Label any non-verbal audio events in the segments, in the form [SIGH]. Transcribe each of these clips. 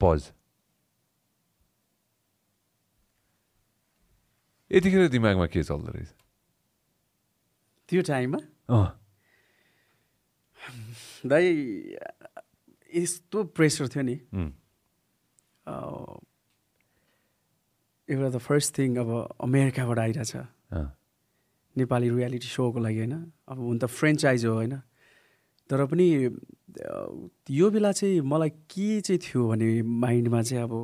Pause यतिखेर दिमागमा के चल्दो रहेछ त्यो टाइममा अँ दाइ यस्तो प्रेसर थियो नि एउटा त फर्स्ट थिङ अब अमेरिकाबाट आइरहेछ नेपाली रियालिटी सोको लागि होइन अब हुन त फ्रेन्चाइज हो होइन तर पनि यो बेला चाहिँ मलाई के चाहिँ थियो भने माइन्डमा चाहिँ अब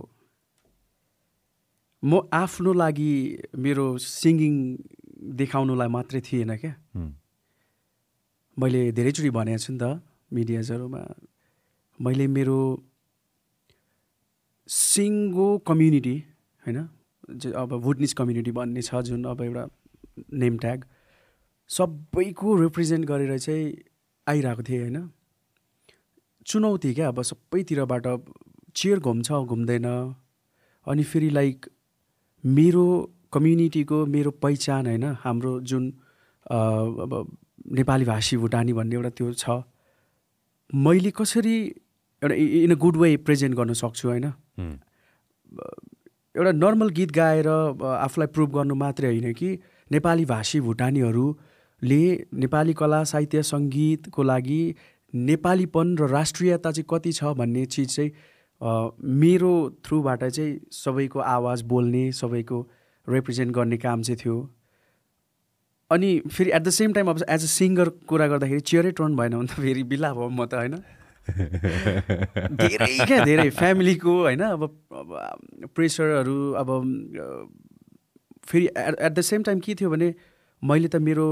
म आफ्नो लागि मेरो सिङ्गिङ देखाउनुलाई मात्रै थिएन क्या। मैले धेरैचोटि भनेको छु नि त मिडियाजहरूमा मैले मेरो सिङ्गो कम्युनिटी होइन जो अब भुटनिस कम्युनिटी भन्ने छ जुन अब एउटा नेम ट्याग सबैको रिप्रेजेन्ट गरेर चाहिँ आइरहेको थिएँ होइन। चुनौती क्या? अब सबैतिरबाट चेयर घुम्छ घुम्दैन। अनि फेरि लाइक मेरो कम्युनिटीको मेरो पहिचान होइन हाम्रो जुन अब नेपाली भाषी भुटानी भन्ने एउटा त्यो छ। मैले कसरी एउटा in a good way present गर्न सक्छु होइन? एउटा नर्मल गीत गाएर आफूलाई प्रुभ गर्नु मात्रै होइन कि नेपाली भाषी भुटानीहरूले नेपाली कला साहित्य सङ्गीतको लागि नेपालीपन र राष्ट्रियता चाहिँ कति छ भन्ने चिज चाहिँ मेरो थ्रुबाट चाहिँ सबैको आवाज बोल्ने सबैको रिप्रेजेन्ट गर्ने काम चाहिँ थियो। अनि फेरि एट द सेम टाइम अब एज अ सिङ्गर कुरा गर्दाखेरि चेयरै टर्न भएन भने त फेरि बिला भयो म त होइन? धेरै क्या धेरै फ्यामिलीको होइन? अब प्रेसरहरू अब फेरि एट द सेम टाइम के थियो भने मैले त मेरो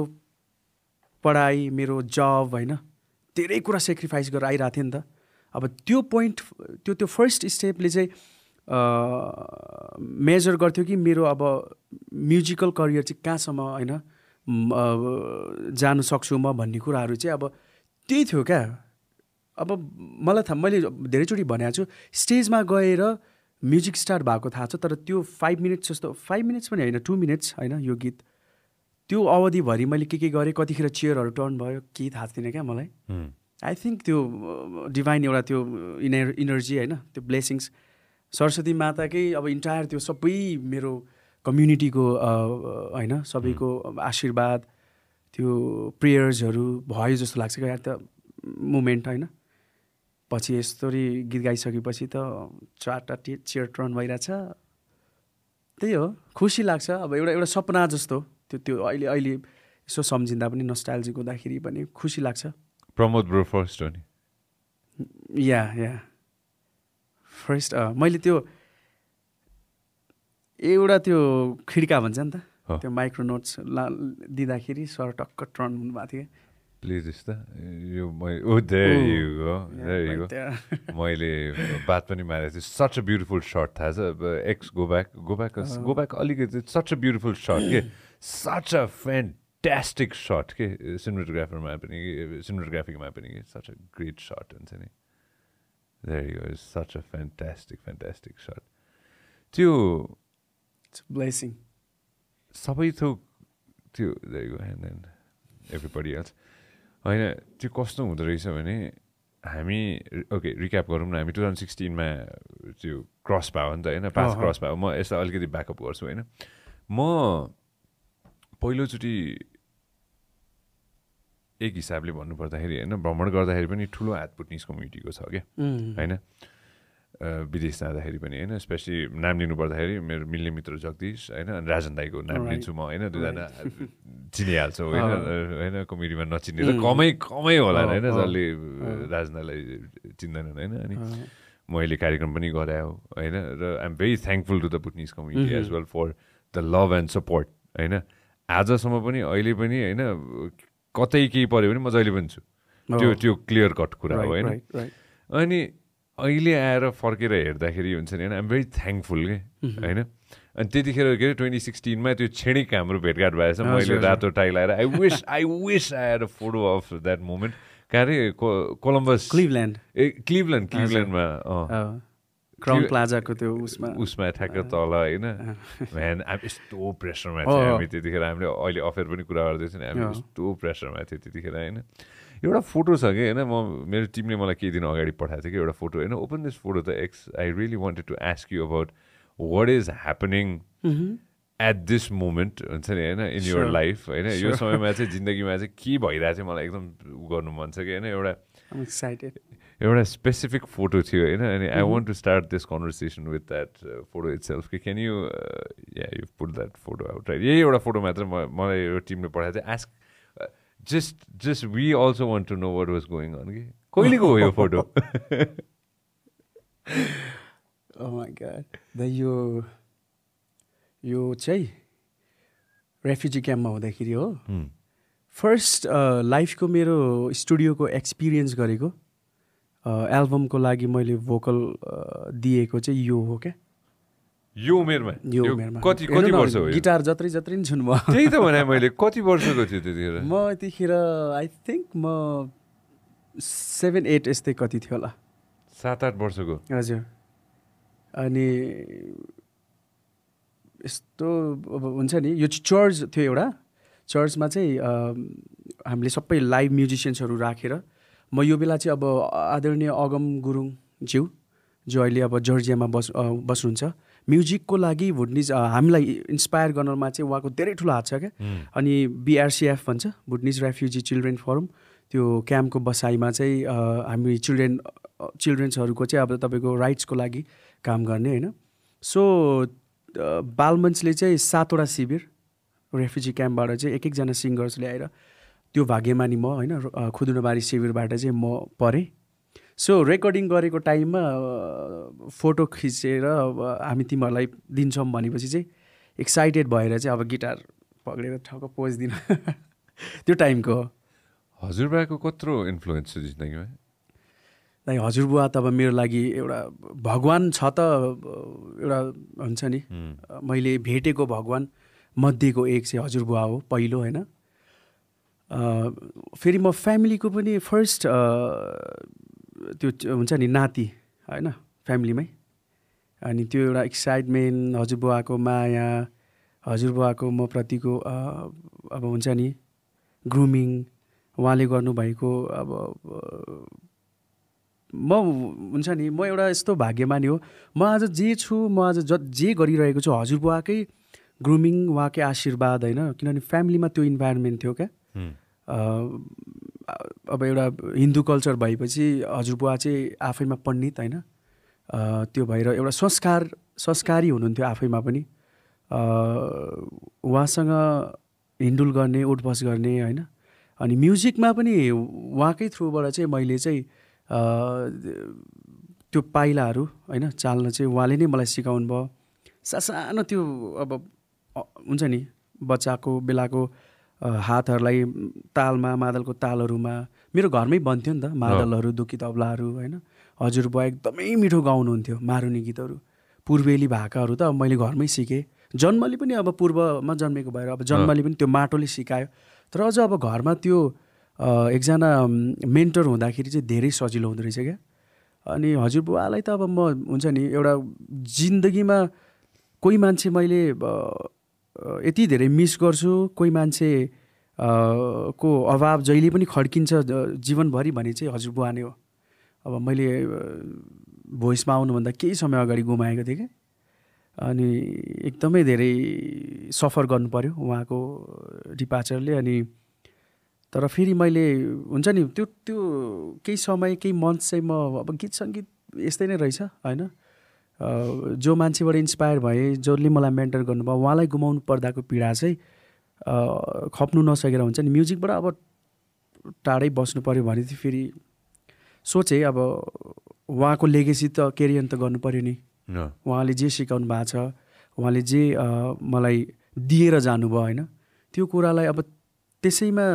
पढाइ मेरो जब होइन? धेरै कुरा सेक्रिफाइस गरेर आइरहेको थिएँ नि त। अब त्यो पोइन्ट त्यो त्यो फर्स्ट स्टेपले चाहिँ मेजर गर्थ्यो कि मेरो अब म्युजिकल करियर चाहिँ कहाँसम्म होइन जानु सक्छु म भन्ने कुराहरू चाहिँ अब त्यही थियो क्या। अब मलाई थाहा मैले धेरैचोटि भनेको छु स्टेजमा गएर म्युजिक स्टार्ट भएको थाहा छ तर त्यो फाइभ मिनट्स जस्तो फाइभ मिनट्स पनि होइन टु मिनट्स होइन यो गीत। त्यो अवधिभरि मैले के के गरेँ कतिखेर चेयरहरू टर्न भयो केही थाहा थिएन क्या मलाई। आई थिङ्क त्यो डिभाइन एउटा त्यो इनर इनर्जी होइन त्यो ब्लेसिङ्स सरस्वती माताकै अब इन्टायर त्यो सबै मेरो कम्युनिटीको होइन सबैको आशीर्वाद त्यो प्रेयर्सहरू भयो जस्तो लाग्छ क्या त मुमेन्ट होइन। पछि यस्तरी गीत गाइसकेपछि त चारवटा टे चेयर टर्न भइरहेछ। त्यही हो खुसी लाग्छ। अब एउटा एउटा सपना जस्तो। त्यो त्यो अहिले अहिले यसो सम्झिँदा पनि नस्टाइल्जिक हुँदाखेरि पनि खुसी लाग्छ। प्रमोद ब्रो फर्स्ट हो नि? या या। फर्स्ट मैले त्यो एउटा त्यो खिड्का भन्छ नि त। त्यो माइक्रो नोट्स ला दिँदाखेरि सर टक्क टर्न हुनुभएको थियो। प्लिज यस्ता यो मै ओ there. You go there you go क्या मैले बात पनि मारेको थिएँ सच अ ब्युटिफुल सर्ट थाहा छ x go back go back go back अलिकति सच अ ब्युटिफुल सर्ट के? सच अ फ्यान्टास्टिक सर्ट के सिनेमाटोग्राफरमा पनि सिनेमाटोग्राफीमा पनि कि सच अ ग्रेट सर्ट हुन्छ नि such a fantastic fantastic shot त्यो ब्लेसिङ सबै थोक त्यो एन्ड देन एभ्रिबडी एल्स होइन त्यो कस्तो हुँदो रहेछ भने हामी ओके रिक्याप गरौँ न हामी टु थाउजन्ड सिक्सटिनमा त्यो क्रस भयो नि त होइन पास। क्रस भयो म यसलाई अलिकति ब्याकअप गर्छु होइन म पहिलोचोटि एक हिसाबले भन्नुपर्दाखेरि होइन भ्रमण गर्दाखेरि पनि ठुलो हात पुट्निस कम्युनिटीको छ क्या होइन विदेश जाँदाखेरि पनि होइन स्पेसली नाम लिनु पर्दाखेरि मेरो मिल्ने मित्र जगदीश होइन अनि राजन दाईको नाम. लिन्छु म होइन दुईजना [LAUGHS] चिनिहाल्छौँ होइन। होइन कमेडीमा नचिनेर उम्. कमै कमै होला होइन जसले। राजन दाईलाई चिन्दैनन् होइन अनि मैले कार्यक्रम पनि गरायो होइन र I'm very thankful to the Bhutanese community as well for the love and support होइन आजसम्म पनि अहिले पनि होइन कतै केही पऱ्यो भने म जहिले पनि छु। त्यो त्यो क्लियर कट कुरा हो होइन। अनि अहिले आएर फर्केर हेर्दाखेरि हुन्छ नि होइन आइम भेरी थ्याङ्कफुल के होइन। अनि त्यतिखेर के अरे ट्वेन्टी सिक्सटिनमा त्यो क्षणिक हाम्रो भेटघाट भएछ। मैले। रातो टाई लगाएर I wish I wish a photo of that moment कहाँ अरे कोलम्बस क्लिभल्यान्ड ए क्लिभल्यान्ड क्लिभल्यान्डमा अँ। क्राउन प्लाजाको त्यो उसमा। उसमा ठ्याक्क तल होइन? म्यान हामी यस्तो प्रेसरमा थियो। हामी त्यतिखेर हामीले अहिले अफेयर पनि कुरा गर्दैछौँ नि हामी। यस्तो प्रेसरमा थियो त्यतिखेर होइन? एउटा फोटो छ कि होइन? म मेरो टिमले मलाई केही दिन अगाडि पठाएको थियो कि एउटा फोटो होइन? ओपन दिस फोटो त x I really wanted to ask you about what is happening at this moment हुन्छ नि होइन? In your. लाइफ होइन? यो. समयमा चाहिँ जिन्दगीमा चाहिँ के भइरहेको चाहिँ मलाई एकदम उ गर्नु मन छ कि होइन? एउटा एक्साइटेड एउटा स्पेसिफिक फोटो थियो होइन अनि I. Want to start this conversation with that photo itself कि can you yeah you put that photo out right यही एउटा फोटो मात्र म मलाई यो टिमले पठाएको थियो. Ask just just we also want to know what was going on कि कहिलेको हो यो फोटो द [LAUGHS] [LAUGHS] यो यो चाहिँ रेफ्युजी क्याम्पमा हुँदाखेरि हो। Hmm. फर्स्ट लाइफको मेरो स्टुडियोको एक्सपिरियन्स गरेको। एल्बमको लागि मैले भोकल दिएको चाहिँ यो हो क्या। यो उमेरमा? यो उमेरमा। कति कति वर्ष हो? गिटार जत्रै जत्रै नि छुनु भयो [LAUGHS] त्यही त भने मैले कति वर्षको थियो त्यतिखेर? म यतिखेर आई थिङ्क म सेभेन एट यस्तै कति थियो होला। सात आठ वर्षको? हजुर। अनि यस्तो अब हुन्छ नि यो चर्च थियो एउटा। चर्चमा चाहिँ हामीले सबै लाइभ म्युजिसियन्सहरू राखेर म यो बेला चाहिँ अब आदरणीय अगम गुरुङ ज्यू जो अहिले अब जर्जियामा बस बस्नुहुन्छ। म्युजिकको लागि भुटनिज हामीलाई इन्सपायर गर्नमा चाहिँ उहाँको धेरै ठुलो हात छ क्या. अनि बिआरसिएफ भन्छ भुटनिज रेफ्युजी चिल्ड्रेन फोरम त्यो क्याम्पको बसाइमा चाहिँ हामी चिल्ड्रेन चिल्ड्रेन्सहरूको चाहिँ अब तपाईँको राइट्सको लागि काम गर्ने होइन। सो अ, बालमञ्चले चाहिँ सातवटा शिविर रेफ्युजी क्याम्पबाट चाहिँ एक एकजना सिङ्गर्स ल्याएर त्यो भाग्यमानी म होइन खुदुनबारी शिविरबाट चाहिँ म परेँ। सो रेकर्डिङ गरेको टाइममा फोटो खिचेर अब हामी तिमीहरूलाई दिन्छौँ भनेपछि चाहिँ एक्साइटेड भएर चाहिँ अब गिटार पक्रेर ठक्क पोज दिन [LAUGHS] त्यो टाइमको हो। हजुरबाको कत्रो इन्फ्लुएन्स छ जिन्दगीमा? लाइक हजुरबुवा त अब मेरो लागि एउटा भगवान् छ त एउटा हुन्छ नि मैले भेटेको भगवान् मध्येको एक चाहिँ हजुरबुवा हो पहिलो होइन। फेरि म फ्यामिलीको पनि फर्स्ट त्यो हुन्छ नि नाति होइन फ्यामिलीमै। अनि त्यो एउटा एक्साइटमेन्ट हजुरबुवाको माया हजुरबुवाको म प्रतिको अब हुन्छ नि ग्रुमिङ उहाँले गर्नुभएको अब म हुन्छ नि म एउटा यस्तो भाग्यमानी हो। म आज जे छु म आज ज जे गरिरहेको छु हजुरबुवाकै ग्रुमिङ उहाँकै आशीर्वाद होइन किनभने फ्यामिलीमा त्यो इन्भाइरोमेन्ट थियो क्या। अब एउटा हिन्दू कल्चर भएपछि हजुरबुवा चाहिँ आफैमा पण्डित होइन? त्यो भएर एउटा संस्कार संस्कारी हुनुहुन्थ्यो आफैमा पनि। उहाँसँग हिन्डुल गर्ने उठबस गर्ने होइन? अनि म्युजिकमा पनि उहाँकै थ्रुबाट चाहिँ मैले चाहिँ त्यो पाइलाहरू होइन? चाल्न चाहिँ उहाँले नै मलाई सिकाउनु भयो सानो त्यो अब हुन्छ नि बच्चाको बेलाको हातहरूलाई तालमा मादलको तालहरूमा। मेरो घरमै बन्थ्यो नि त मादलहरू दुखी तबलाहरू होइन? हजुरबुवा एकदमै मिठो गाउनुहुन्थ्यो मारुनी गीतहरू। पूर्वेली भाकाहरू त अब मैले घरमै सिकेँ। जन्मले पनि अब पूर्वमा जन्मेको भएर अब जन्मले पनि त्यो माटोले सिकायो। तर अझ अब घरमा त्यो एकजना मेन्टर हुँदाखेरि चाहिँ धेरै सजिलो हुँदो रहेछ क्या। अनि हजुरबुवालाई त अब म हुन्छ नि एउटा जिन्दगीमा कोही मान्छे मैले यति धेरै मिस गर्छु। कोही मान्छे को अभाव जहिले पनि खड्किन्छ जीवनभरि भने चाहिँ हजुरबुवा नै हो। अब मैले भोइसमा आउनुभन्दा केही समय अगाडि गुमाएको थिएँ क्या। अनि एकदमै धेरै सफर गर्नु पऱ्यो उहाँको डिपाचरले अनि तर फेरि मैले हुन्छ नि त्यो त्यो केही समय केही मन्थ चाहिँ म अब गीत सङ्गीत यस्तै नै रहेछ होइन? जो मान्छेबाट इन्सपायर भएँ जसले मलाई मेन्टर गर्नुभयो उहाँलाई गुमाउनु पर्दाको पीडा चाहिँ खप्नु नसकेर हुन्छ नि म्युजिकबाट अब टाढै बस्नु पऱ्यो भने चाहिँ फेरि सोचेँ अब उहाँको लेगेसी त केरियन त गर्नु पऱ्यो नि. उहाँले जे सिकाउनु भएको छ उहाँले जे मलाई दिएर जानुभयो होइन त्यो कुरालाई अब त्यसैमा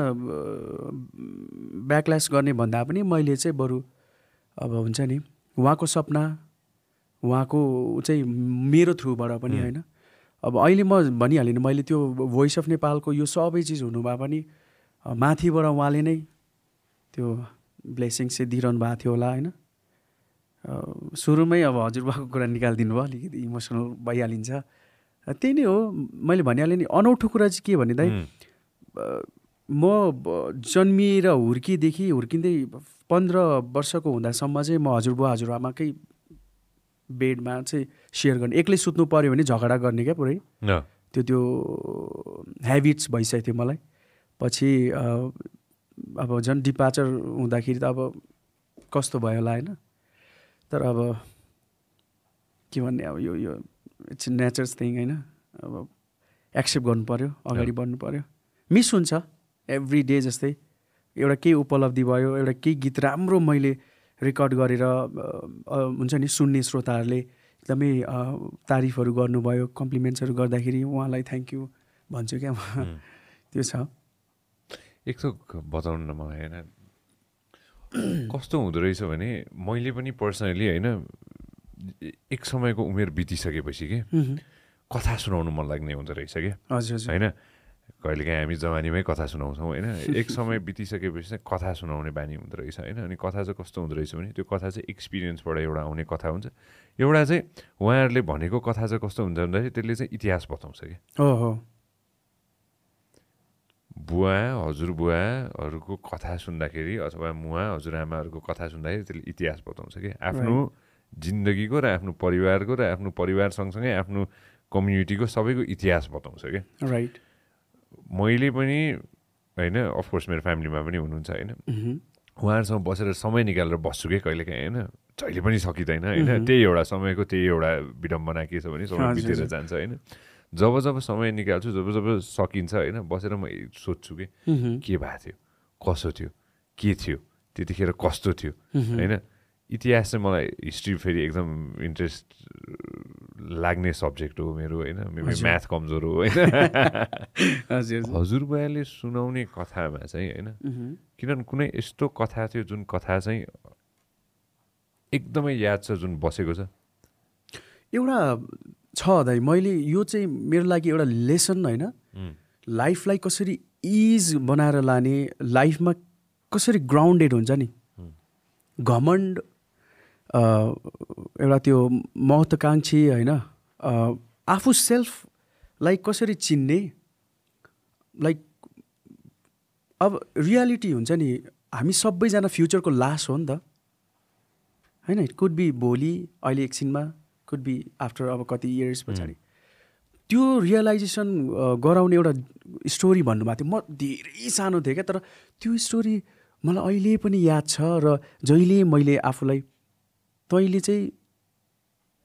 ब्याकल्यास गर्ने भन्दा पनि मैले चाहिँ बरु अब हुन्छ नि उहाँको सपना उहाँको चाहिँ मेरो थ्रुबाट पनि। होइन अब अहिले म भनिहालेँ नि मैले त्यो भोइस अफ नेपालको यो सबै चिज हुनु भए पनि माथिबाट उहाँले नै त्यो ब्लेसिङ चाहिँ दिइरहनु भएको थियो होला होइन सुरुमै अब हजुरबाको कुरा निकालिदिनु भयो अलिकति इमोसनल भइहालिन्छ त्यही नै हो मैले भनिहालेँ नि अनौठो कुरा चाहिँ के भने Hmm. म जन्मिएर हुर्किदेखि हुर्किँदै पन्ध्र वर्षको हुँदासम्म चाहिँ म हजुरबुवा हजुरआमाकै बेडमा चाहिँ सेयर गर्ने। एक्लै सुत्नु पऱ्यो भने झगडा गर्ने क्या पुरै। त्यो त्यो ह्याबिट्स भइसकेको थियो मलाई। पछि अब झन् डिपार्चर हुँदाखेरि त अब कस्तो भयो होला होइन। तर अब के भन्ने अब यो यो इट्स नेचर्स थिङ होइन। अब एक्सेप्ट गर्नु पऱ्यो अगाडि बढ्नु पऱ्यो मिस हुन्छ। एभ्री डे जस्तै। एउटा केही उपलब्धि भयो एउटा केही गीत राम्रो मैले रेकर्ड गरेर हुन्छ नि सुन्ने श्रोताहरूले एकदमै तारिफहरू गर्नुभयो कम्प्लिमेन्ट्सहरू गर्दाखेरि उहाँलाई थ्याङ्क यू भन्छु क्या म. त्यो छ। एक थोक बताउनु न मलाई होइन? कस्तो हुँदो रहेछ भने मैले पनि पर्सनली होइन एक समयको उमेर बितिसकेपछि कि। कथा सुनाउनु मन लाग्ने हुँदो रहेछ क्या हजुर। होइन? कहिलेकाहीँ हामी जवानीमै कथा सुनाउँछौँ होइन? एक समय बितिसकेपछि चाहिँ कथा सुनाउने बानी हुँदो रहेछ होइन? अनि कथा चाहिँ कस्तो हुँदो रहेछ भने त्यो कथा चाहिँ एक्सपिरियन्सबाट एउटा आउने कथा हुन्छ। एउटा चाहिँ उहाँहरूले भनेको कथा चाहिँ कस्तो हुन्छ भन्दाखेरि त्यसले चाहिँ इतिहास बताउँछ कि हो हो बुवा हजुरबुवाहरूको कथा सुन्दाखेरि अथवा मुवा हजुरआमाहरूको कथा सुन्दाखेरि त्यसले इतिहास बताउँछ कि आफ्नो जिन्दगीको र आफ्नो परिवारको र आफ्नो परिवार सँगसँगै आफ्नो कम्युनिटीको सबैको इतिहास बताउँछ क्या। राइट मैले पनि होइन अफकोर्स मेरो फ्यामिलीमा पनि हुनुहुन्छ होइन। उहाँहरूसँग बसेर समय निकालेर बस्छु कि कहिलेकाहीँ होइन जहिले पनि सकिँदैन होइन। त्यही एउटा समयको त्यही एउटा विडम्बना के छ भने समय बितेर। जान्छ होइन जब जब समय निकाल्छु जब जब सकिन्छ होइन बसेर म सोध्छु कि। के भएको थियो कसो थियो के थियो त्यतिखेर कस्तो थियो। होइन इतिहास चाहिँ मलाई हिस्ट्री फेरि एकदम इन्ट्रेस्ट लाग्ने सब्जेक्ट हो मेरो होइन? मेरो। म्याथ कमजोर हो होइन? [LAUGHS] हजुर। हजुर हजुरबुवाले सुनाउने कथामा चाहिँ होइन। किनभने कुनै यस्तो कथा थियो जुन कथा चाहिँ एकदमै याद छ जुन बसेको छ। एउटा छ दाइ मैले यो चाहिँ मेरो लागि एउटा लेसन होइन? लाइफलाई कसरी इज बनाएर लाने लाइफमा कसरी ग्राउन्डेड हुन्छ नि। घमण्ड एउटा त्यो महत्त्वकाङ्क्षी होइन आफू सेल्फलाई कसरी चिन्ने? लाइक अब रियालिटी हुन्छ नि हामी सबैजना फ्युचरको लास हो नि त। होइन इट कुड बी भोलि अहिले एकछिनमा कुड बी आफ्टर अब कति इयर्स पछाडि। त्यो रियलाइजेसन गराउने एउटा स्टोरी भन्नुभएको थियो। म धेरै सानो थिएँ क्या तर त्यो स्टोरी मलाई अहिले पनि याद छ र जहिले मैले आफूलाई तैँले चाहिँ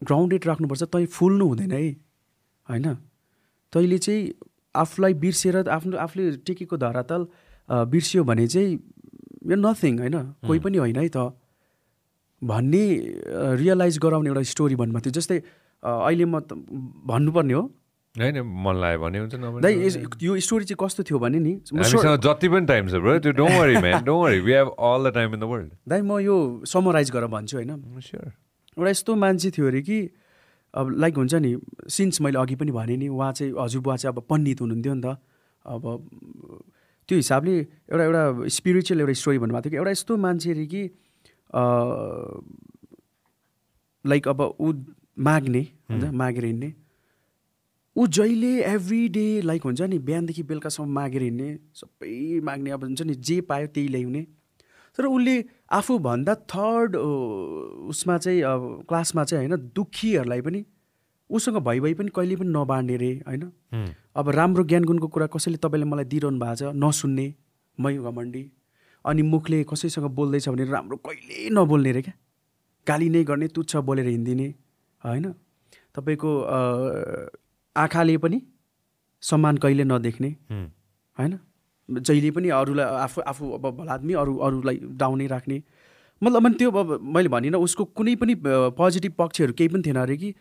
ग्राउन्डेड राख्नुपर्छ तैँ फुल्नु हुँदैन है होइन? तैँले चाहिँ आफूलाई बिर्सेर आफ्नो आफूले टेकेको धरातल बिर्सियो भने चाहिँ यो नथिङ होइन? कोही पनि होइन है त। भन्ने रियलाइज गराउने एउटा स्टोरी भन्नुभएको थियो। जस्तै अहिले म भन्नुपर्ने हो होइन मन लाग्यो भने हुन्छ दाइ यो स्टोरी चाहिँ कस्तो थियो भने नि? जति पनि टाइम छ ब्रो त्यो don't worry man don't worry we have all the time in the world दाइ म यो समराइज गरेर भन्छु होइन? स्योर एउटा यस्तो मान्छे थियो अरे कि अब लाइक हुन्छ नि सिन्स मैले अघि पनि भनेँ नि उहाँ चाहिँ हजुरबुवा चाहिँ अब पण्डित हुनुहुन्थ्यो नि त। अब त्यो हिसाबले एउटा एउटा स्पिरिचुअल एउटा स्टोरी भन्नुभएको थियो कि एउटा यस्तो मान्छे अरे कि लाइक अब ऊ माग्ने हुन्छ मागेर हिँड्ने। ऊ जहिले एभ्री डे लाइक हुन्छ नि बिहानदेखि बेलुकासम्म मागेर हिँड्ने सबै माग्ने अब हुन्छ नि जे पायो त्यही ल्याउने। तर उसले आफूभन्दा थर्ड उसमा चाहिँ अब क्लासमा चाहिँ होइन दुःखीहरूलाई पनि उसँग भइ भइ पनि कहिले पनि नबाँड्ने रे होइन? अब राम्रो ज्ञान गुणको कुरा कसैले तपाईँले मलाई दिइरहनु भएको छ नसुन्ने मै घमण्डी। अनि मुखले कसैसँग बोल्दैछ भने राम्रो कहिले नबोल्ने रे क्या? गाली नै गर्ने तुच्छ बोलेर हिँडिदिने होइन? तपाईँको आँखाले पनि सम्मान कहिले नदेख्ने। होइन? जहिले पनि अरूलाई आफू आफू अब भला आदमी अरू अरूलाई डाउनै राख्ने। मतलब अनि त्यो अब मैले भनिनँ उसको कुनै पनि पोजिटिभ पक्षहरू केही पनि थिएन अरे कि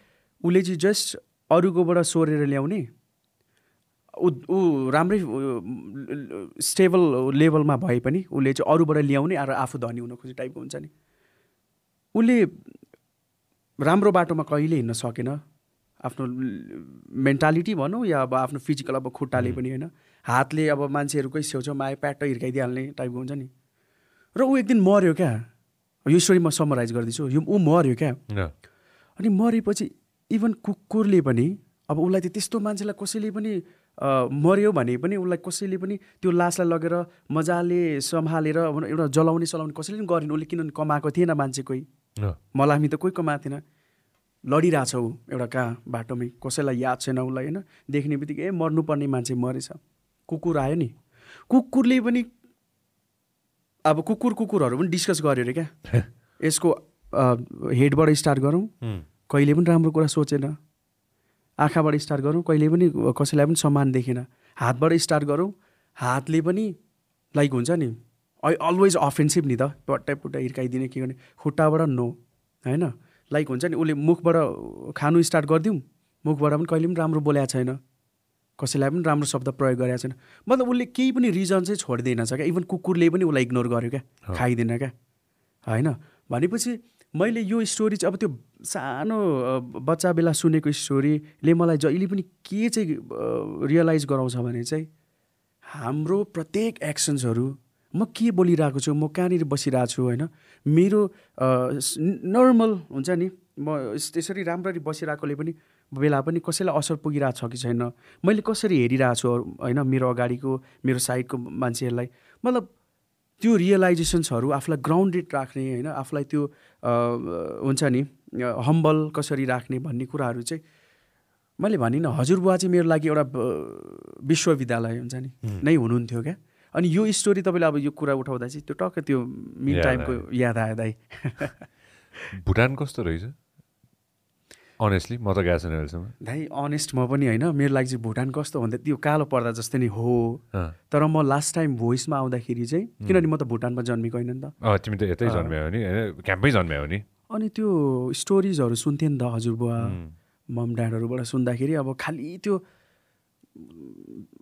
उसले चाहिँ जस्ट अरूकोबाट सोरेर ल्याउने। ऊ ऊ राम्रै स्टेबल लेभलमा भए पनि उसले चाहिँ अरूबाट ल्याउने र आफू धनी हुन खोजे टाइपको हुन्छ नि। उसले राम्रो बाटोमा कहिले हिँड्न सकेन। आफ्नो मेन्टालिटी भनौँ या अब आफ्नो फिजिकल अब खुट्टाले पनि होइन हातले अब मान्छेहरूकै छेउछाउमा आयो प्याट्ट हिर्काइदिइहाल्ने टाइपको हुन्छ नि। र ऊ एक दिन मऱ्यो क्या। यो स्टोरी म समराइज गर्दैछु। यो ऊ मऱ्यो क्या। अनि मरेपछि इभन कुकुरले पनि अब उसलाई त त्यस्तो मान्छेलाई कसैले पनि मऱ्यो भने पनि उसलाई कसैले पनि त्यो लासलाई लगेर मजाले सम्हालेर एउटा जलाउने सलाउने कसैले पनि गरेन। उसले किनभने कमाएको थिएन मान्छे कोही मलामी त कोही कमाएको थिएन। लडिरहेछ एउटा कहाँ बाटोमै? कसैलाई याद छैन उसलाई होइन? देख्ने बित्तिकै ए मर्नुपर्ने मान्छे मरेछ। कुकुर आयो नि। कुकुरले पनि अब कुकुर कुकुरहरू पनि डिस्कस गर्यो अरे क्या। [LAUGHS] यसको हेडबाट स्टार्ट गरौँ। कहिले पनि राम्रो कुरा सोचेन। आँखाबाट स्टार्ट गरौँ। कहिले पनि कसैलाई पनि सम्मान देखेन। हातबाट स्टार्ट गरौँ। हातले पनि लाइक हुन्छ नि अलवेज अफेन्सिभ नि त। पट्टै पुट्टै हिर्काइदिने के गर्ने? खुट्टाबाट नो होइन? लाइक हुन्छ नि उसले मुखबाट खानु स्टार्ट गरिदिउँ मुखबाट पनि कहिले पनि राम्रो बोलेको छैन। कसैलाई पनि राम्रो शब्द प्रयोग गरेको छैन। मतलब उसले केही पनि रिजन चाहिँ छोडिदिएन छ क्या। इभन कुकुरले पनि उसलाई इग्नोर गर्यो क्या। खाइदिएन क्या। होइन? भनेपछि मैले यो स्टोरी चाहिँ अब त्यो सानो बच्चा बेला सुनेको स्टोरीले मलाई जहिले पनि के चाहिँ रियलाइज गराउँछ भने चाहिँ हाम्रो प्रत्येक एक्सन्सहरू म के बोलिरहेको छु? म कहाँनिर बसिरहेको छु होइन? मेरो नर्मल हुन्छ नि। म यस- त्यसरी राम्ररी बसिरहेकोले पनि बेला पनि कसैलाई असर पुगिरहेको छ कि छैन? मैले कसरी हेरिरहेको छु होइन मेरो अगाडिको मेरो साइडको मान्छेहरूलाई? मतलब त्यो रियलाइजेसन्सहरू आफूलाई ग्राउन्डेड राख्ने होइन? आफूलाई त्यो हुन्छ नि हम्बल कसरी राख्ने भन्ने कुराहरू चाहिँ मैले भने न हजुरबुवा चाहिँ मेरो लागि एउटा विश्वविद्यालय हुन्छ नि। नै हुनुहुन्थ्यो क्या। अनि यो स्टोरी तपाईँले अब यो कुरा उठाउँदा चाहिँ त्यो टक्क त्यो मिड टाइमको याद आयो दाइ। [LAUGHS] भुटान कस्तो रहेछ? अनेस्टली म त गएको छैन अहिलेसम्म। दाइ अनेस्ट म पनि होइन। मेरो लागि चाहिँ भुटान कस्तो भन्दा त्यो कालो पर्दा जस्तै नै हो। तर म लास्ट टाइम भोइसमा आउँदाखेरि चाहिँ किनभने म त भुटानमा जन्मेको होइन नि त। तिमी त यतै जन्म्यायो नि। होइन क्याम्पै जन्म्यायो नि। अनि त्यो स्टोरिजहरू सुन्थेँ नि त हजुरबुवा। मम ड्याडहरूबाट सुन्दाखेरि अब खालि त्यो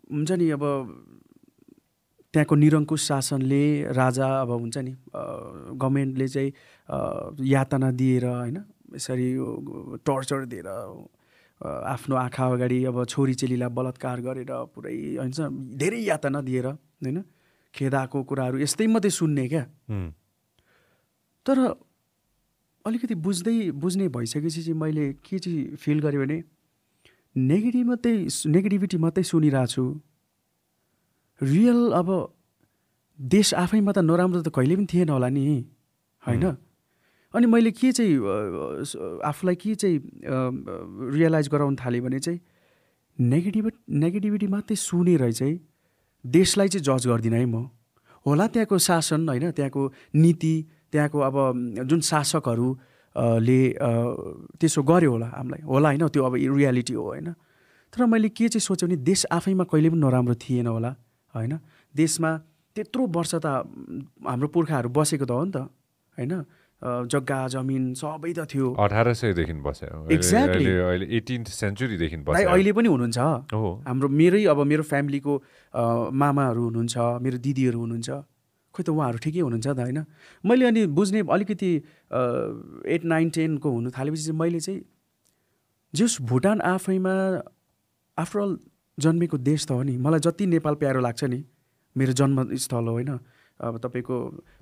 हुन्छ नि अब त्यहाँको निरङ्कुश शासनले राजा अब हुन्छ नि गभर्मेन्टले चाहिँ यातना दिएर होइन यसरी टर्चर दिएर आफ्नो आँखा अगाडि अब छोरी चेलीलाई बलात्कार गरेर पुरै हुन्छ धेरै यातना दिएर होइन खेदाएको कुराहरू यस्तै मात्रै सुन्ने क्या। तर अलिकति बुझ्दै बुझ्ने भइसकेपछि चाहिँ मैले के चाहिँ फिल गरेँ भने नेगेटिभ मात्रै नेगेटिभिटी मात्रै सुनिरहेको छु रियल अब देश आफैमा त नराम्रो त कहिले पनि थिएन होला नि होइन? अनि मैले के चाहिँ आफूलाई के चाहिँ रियलाइज गराउन थालेँ भने चाहिँ नेगेटिभ नेगेटिभिटी मात्रै सुनेर चाहिँ देशलाई चाहिँ जज गर्दिनँ है म। होला त्यहाँको शासन होइन? त्यहाँको नीति त्यहाँको अब जुन शासकहरू ले त्यसो गर्यो होला हामीलाई। होला होइन? त्यो अब रियालिटी हो होइन? तर मैले के चाहिँ सोचेँ भने देश आफैमा कहिले पनि नराम्रो थिएन होला। होइन? देशमा त्यत्रो वर्ष त हाम्रो पुर्खाहरू बसेको त हो नि त होइन? जग्गा जमिन सबै त थियो। अठार सयदेखि बस्यो। अहिले- Exactly. अहिले अहिले एटिन्थ सेन्चुरीदेखि दाइ बस्यो अहिले पनि हुनुहुन्छ। हाम्रो मेरै अब मेरो फ्यामिलीको मामाहरू हुनुहुन्छ मेरो दिदीहरू हुनुहुन्छ। खोइ त उहाँहरू ठिकै हुनुहुन्छ त होइन? मैले अनि बुझ्ने अलिकति एट नाइन टेनको हुनु थालेपछि चाहिँ मैले चाहिँ जस भुटान आफैमा आफ्टरअल जन्मेको देश त हो नि। मलाई जति नेपाल प्यारो लाग्छ नि मेरो जन्मस्थल हो होइन। अब तपाईँको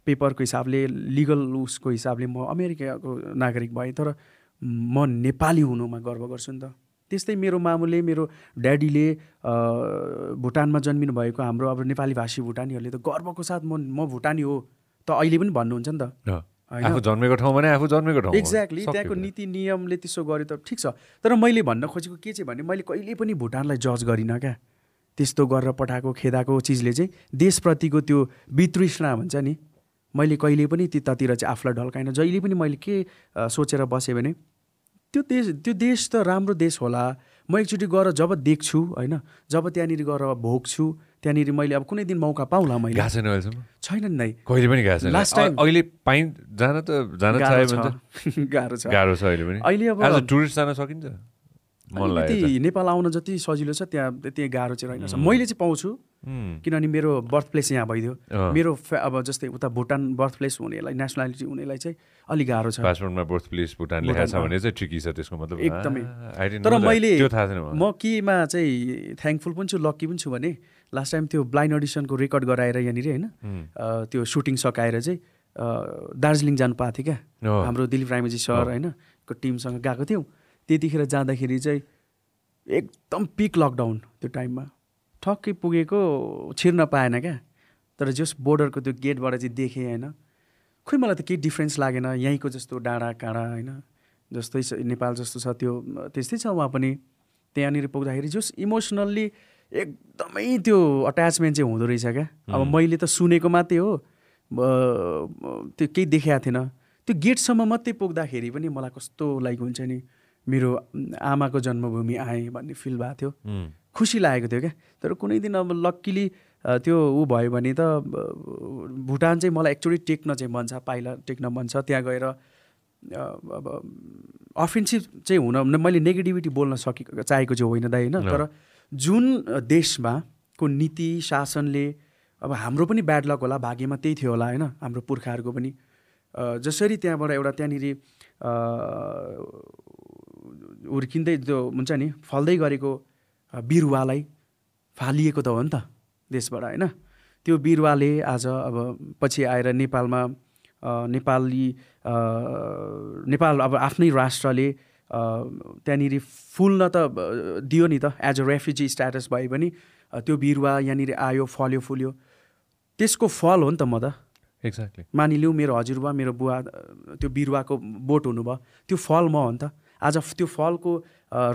पेपरको हिसाबले लिगल उसको हिसाबले म अमेरिकाको नागरिक भएँ तर म नेपाली हुनुमा गर्व गर्छु नि त। त्यस्तै मेरो मामुले मेरो ड्याडीले भुटानमा जन्मिनु भएको हाम्रो अब नेपाली भाषी भुटानीहरूले त गर्वको साथ म म भुटानी हो त अहिले पनि भन्नुहुन्छ नि त। आफू जन्मेको ठाउँ भने आफू जन्मेको ठाउँ। एक्ज्याक्टली त्यहाँको। नीति नियमले त्यसो गर्यो त ठिक छ। तर मैले भन्न खोजेको के चाहिँ भने मैले कहिले पनि भुटानलाई जज गरिनँ क्या। त्यस्तो गरेर पठाएको खेदाएको चिजले चाहिँ देशप्रतिको त्यो वितृष्णा भन्छ नि। मैले कहिले पनि त्यतातिर चाहिँ आफूलाई ढल्काइन। जहिले पनि मैले के सोचेर बसेँ भने त्यो देश त्यो देश त राम्रो देश होला। म एकचोटि गएर जब देख्छु होइन जब त्यहाँनिर गएर भोग्छु त्यहाँनिर मैले अब कुनै दिन मौका पाउँला मैले। गएको छैन अहिलेसम्म? छैन नि कहिले पनि गएको छैन अ- time- अहिले पाइ जान त जान गाह्रो छ। [LAUGHS] गाह्रो छ। गाह्रो छ अहिले पनि। अहिले अब टुरिस्ट जान सकिन्छ? अलिकति नेपाल आउन जति सजिलो छ त्यहाँ त्यति गाह्रो चाहिँ रहेनछ मैले चाहिँ पाउँछु। किनभने मेरो बर्थ प्लेस यहाँ भइदियो। मेरो अब जस्तै उता भुटान बर्थ प्लेस हुनेलाई नेसनालिटी हुनेलाई चाहिँ अलिक गाह्रो छ। पासपोर्टमा बर्थ प्लेस भुटान लेखाएको छ भने चाहिँ ट्रिकी छ त्यसको मतलब। एकदमै। तर. मैले। म केमा चाहिँ थ्याङ्कफुल पनि छु लक्की पनि छु भने लास्ट टाइम त्यो ब्लाइन्ड अडिसनको रेकर्ड गराएर यहाँनिर होइन त्यो सुटिङ सकाएर चाहिँ दार्जिलिङ जानु पाएको थिएँ क्या। हाम्रो दिलीप राईमजी सर होइन को टिमसँग गएको थियौँ। त्यतिखेर जाँदाखेरि चाहिँ एकदम पिक लकडाउन त्यो टाइममा। ठक्कै पुगेको छिर्न पाएन क्या। तर जस बोर्डरको त्यो गेटबाट चाहिँ देखेँ होइन। खोइ मलाई त केही डिफ्रेन्स लागेन यहीँको जस्तो डाँडा काँडा होइन जस्तै छ नेपाल जस्तो छ त्यो त्यस्तै छ उहाँ पनि। त्यहाँनिर पुग्दाखेरि जस इमोसनल्ली एकदमै त्यो अट्याचमेन्ट चाहिँ हुँदो रहेछ क्या। अब मैले त सुनेको मात्रै हो। त्यो केही देखाएको थिएन। त्यो गेटसम्म मात्रै पुग्दाखेरि पनि मलाई कस्तो लाइक हुन्छ नि मेरो आमाको जन्मभूमि आएँ भन्ने फिल भएको थियो। खुसी लागेको थियो क्या। तर कुनै दिन अब लक्किली त्यो ऊ भयो भने त भुटान चाहिँ मलाई एक्चुली टेक्न चाहिँ मन छ। पाइला टेक्न मन छ। त्यहाँ गएर अब अफेन्सिभ चाहिँ हुन मैले नेगेटिभिटी बोल्न सकेको चाहेको चाहिँ होइन दाइ होइन? तर जुन देशमा को नीति शासनले अब हाम्रो पनि ब्याड लक होला भाग्यमा त्यही थियो होला होइन? हाम्रो पुर्खाहरूको पनि। जसरी त्यहाँबाट एउटा त्यहाँनिर हुर्किँदै त्यो हुन्छ नि फल्दै गरेको बिरुवालाई फालिएको त हो नि त देशबाट होइन? त्यो बिरुवाले आज अब पछि आएर नेपालमा नेपाली नेपाल अब आफ्नै राष्ट्रले त्यहाँनिर फुल्न त दियो नि त एज अ रेफ्युजी स्ट्याटस भए पनि त्यो बिरुवा यहाँनिर आयो फल्यो फुल्यो। त्यसको फल हो नि त म त। एक्ज्याक्टली मानिलिउँ मेरो हजुरबा मेरो बुवा त्यो बिरुवाको बोट हुनुभयो। त्यो फल म हो नि त। आज त्यो फलको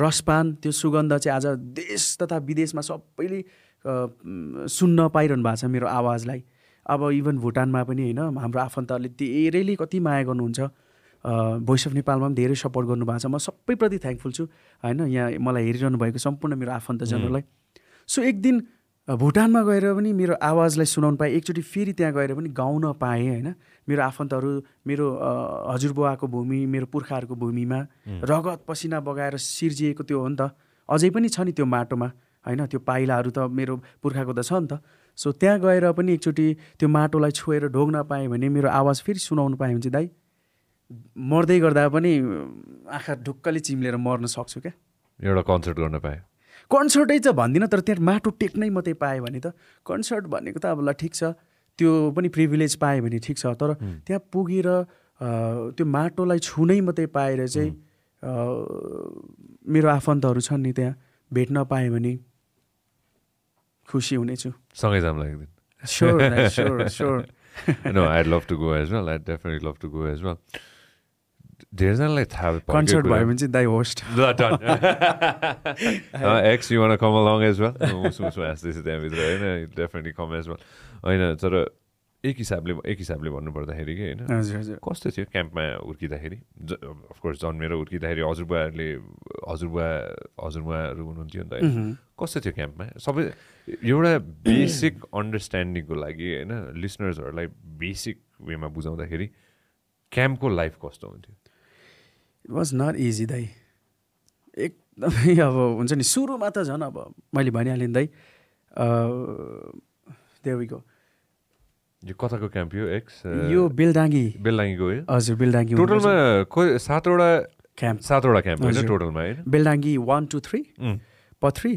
रसपान त्यो सुगन्ध चाहिँ आज देश तथा विदेशमा सबैले सुन्न पाइरहनु भएको छ मेरो आवाजलाई। अब इभन भुटानमा पनि होइन हाम्रो आफन्तहरूले धेरैले कति माया गर्नुहुन्छ। भोइस अफ नेपालमा पनि धेरै सपोर्ट गर्नुभएको छ। म सबैप्रति थ्याङ्कफुल छु। होइन यहाँ मलाई हेरिरहनु भएको सम्पूर्ण मेरो आफन्तजनहरूलाई। सो एक दिन भुटानमा गएर पनि मेरो आवाजलाई सुनाउनु पाएँ। एकचोटि फेरि त्यहाँ गएर पनि गाउन पाएँ होइन। मेरो आफन्तहरू मेरो हजुरबुवाको भूमि मेरो पुर्खाहरूको भूमिमा रगत पसिना बगाएर सिर्जिएको त्यो हो नि त। अझै पनि छ नि त्यो माटोमा होइन। त्यो पाइलाहरू त मेरो पुर्खाको त छ नि त। सो त्यहाँ गएर पनि एकचोटि त्यो माटोलाई छोएर ढोग्न पाएँ भने मेरो आवाज फेरि सुनाउनु पाएँ भने चाहिँ दाइ मर्दै गर्दा पनि आँखा ढुक्कले चिम्लेर मर्न सक्छु क्या। एउटा कन्सर्ट गर्न पाएँ। कन्सर्टै त भन्दिनँ तर त्यहाँ माटो टेक्नै मात्रै पाएँ भने त। कन्सर्ट भनेको त अब ल ठिक छ त्यो पनि प्रिभिलेज पाएँ भने ठिक छ तर त्यहाँ पुगेर त्यो माटोलाई छुनै मात्रै पाएर चाहिँ मेरो आफन्तहरू छन् नि त्यहाँ भेट्न पाएँ भने खुसी हुनेछु। सँगै जाम लाग्दैन sure sure sure I'd love to go as well. I'd definitely love to go as well. धेरैजनालाई थाहा कन्सर्ट भयो भने चाहिँ दाइ host asks you want come along as well हाँस्दैछ त्यहाँभित्र होइन डेफिनेटली कम एज वेल होइन तर एक हिसाबले एक हिसाबले भन्नुपर्दाखेरि कि होइन? कस्तो थियो क्याम्पमा हुर्किँदाखेरि अफकोर्स जन्मेर हुर्किँदाखेरि हजुरबुवाहरूले हजुरबुवा हजुरबुवाहरू हुनुहुन्थ्यो नि त कस्तो थियो क्याम्पमा? सबै एउटा बेसिक अन्डरस्ट्यान्डिङको [CLEARS THROAT] लागि होइन? लिसनर्सहरूलाई बेसिक वेमा बुझाउँदाखेरि क्याम्पको लाइफ कस्तो हुन्थ्यो? इट वाज नट इजी दाइ एकदमै अब हुन्छ नि सुरुमा त झन् अब मैले भनिहालेँ दाइ देवीको यो कताको क्याम्प यो? एक्स यो बेलडाङ्गी बेलडाङ्गीको हो हजुर बेलडाङ्गी टोटलमा सातवटा क्याम्प। सातवटा क्याम्प होइन टोटलमा होइन? बेलडाङ्गी वान टू थ्री पथ्री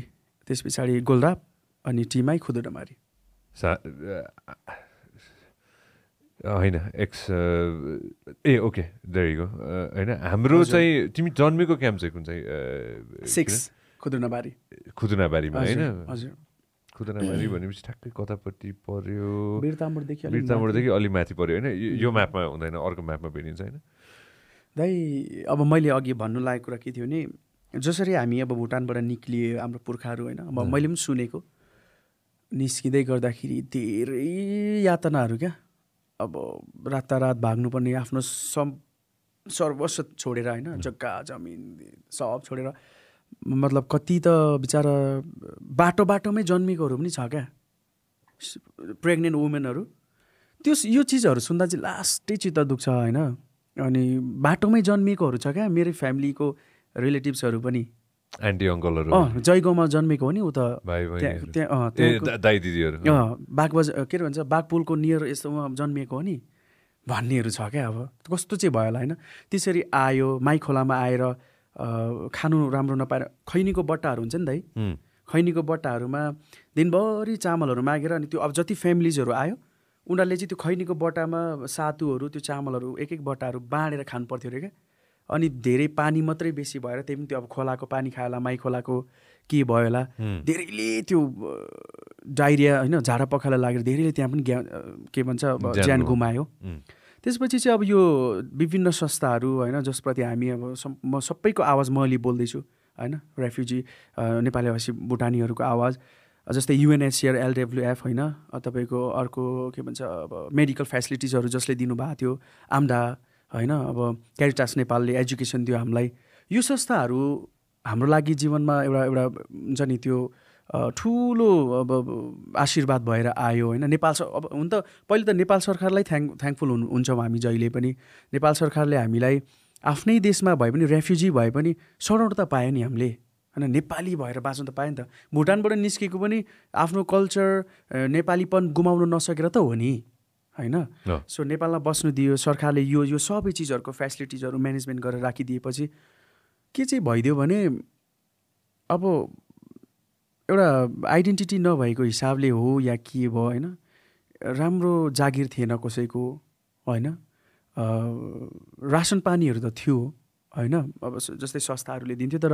त्यस पछाडि गोलराप अनि टिमाई खुदुडमारी सा होइन एक्स ए ओके देरीको होइन हाम्रो चाहिँ तिमी जन्मेको क्याम्प चाहिँ कुन चाहिँ खुदुनाबारी। खुदुनाबारीमा होइन? खुदुनाबारी भनेपछि ठ्याक्कै कतापट्टि पर्यो। बिरतामुरदेखि बिरतामुरदेखि अलि माथि पर्यो होइन? यो म्यापमा हुँदैन अर्को म्यापमा भेटिन्छ होइन? दाइ अब मैले अघि भन्नु लागेको कुरा के थियो भने जसरी हामी अब भुटानबाट निक्लियो हाम्रो पुर्खाहरू होइन? अब मैले पनि सुनेको। निस्किँदै गर्दाखेरि धेरै यातनाहरू क्या। अब रातारात भाग्नुपर्ने आफ्नो सम सर्वस्व छोडेर होइन जग्गा जमिन सब छोडेर मतलब कति त बिचरा बाटो बाटोमै जन्मेकोहरू पनि छ क्या। प्रेग्नेन्ट वुमेनहरू। त्यो यो चिजहरू सुन्दा चाहिँ लास्टै चित्त दुख्छ होइन। अनि बाटोमै जन्मिएकोहरू छ क्या मेरो फ्यामिलीको रिलेटिभ्सहरू पनि। आन्टी अङ्कलहरू अँ जयगाउँमा जन्मेको हो नि उता दाई दिदीहरू बागबज के भन्छ बाघपुलको नियर यस्तोमा जन्मिएको हो नि। भन्नेहरू छ क्या अब। कस्तो चाहिँ भयो होला होइन? त्यसरी आयो माई खोलामा आएर खानु राम्रो नपाएर खैनीको बट्टाहरू हुन्छ नि दाइ। खैनीको बट्टाहरूमा दिनभरि चामलहरू मागेर अनि त्यो अब जति फ्यामिलिजहरू आयो उनीहरूले चाहिँ त्यो खैनीको बट्टामा सातुहरू त्यो चामलहरू एक एक बट्टाहरू बाँडेर खानु पर्थ्यो अरे क्या। अनि धेरै पानी मात्रै बेसी भएर त्यही पनि त्यो अब खोलाको पानी खाएला माई खोलाको के भयो होला। धेरैले त्यो डाइरिया होइन झाडा पखाला लागेर धेरैले त्यहाँ पनि ग्या के भन्छ ज्यान गुमायो। त्यसपछि चाहिँ अब यो विभिन्न संस्थाहरू होइन जसप्रति हामी अब म सबैको आवाज म अहिले बोल्दैछु होइन? रेफ्युजी नेपाली भाषी भुटानीहरूको आवाज जस्तै युएनएचसिआर एलडब्लुएफ होइन तपाईँको अर्को के भन्छ अब मेडिकल फेसिलिटिजहरू जसले दिनुभएको थियो आम्डा होइन? अब क्यारिटास नेपालले एजुकेसन दियो हामीलाई। यो संस्थाहरू हाम्रो लागि जीवनमा एउटा एउटा हुन्छ नि त्यो ठुलो अब आशीर्वाद भएर आयो होइन? नेपाल अब हुन त पहिले त नेपाल सरकारलाई थ्याङ्क थ्याङ्कफुल हुनु हुन्छौँ हामी जहिले पनि। नेपाल सरकारले हामीलाई आफ्नै देशमा भए पनि रेफ्युजी भए पनि सराउट त पायो नि हामीले। होइन? नेपाली भएर बाँच्नु त पायो नि त। भुटानबाट निस्केको पनि आफ्नो कल्चर नेपालीपन गुमाउनु नसकेर त हो नि। होइन? सो नेपालमा बस्नु दियो सरकारले यो यो सबै चिजहरूको फेसिलिटिजहरू म्यानेजमेन्ट गरेर राखिदिएपछि के चाहिँ भइदियो भने अब एउटा आइडेन्टिटी नभएको हिसाबले हो या के भयो होइन? राम्रो जागिर थिएन कसैको होइन? रासन पानीहरू त थियो होइन? अब जस्तै संस्थाहरूले दिन्थ्यो तर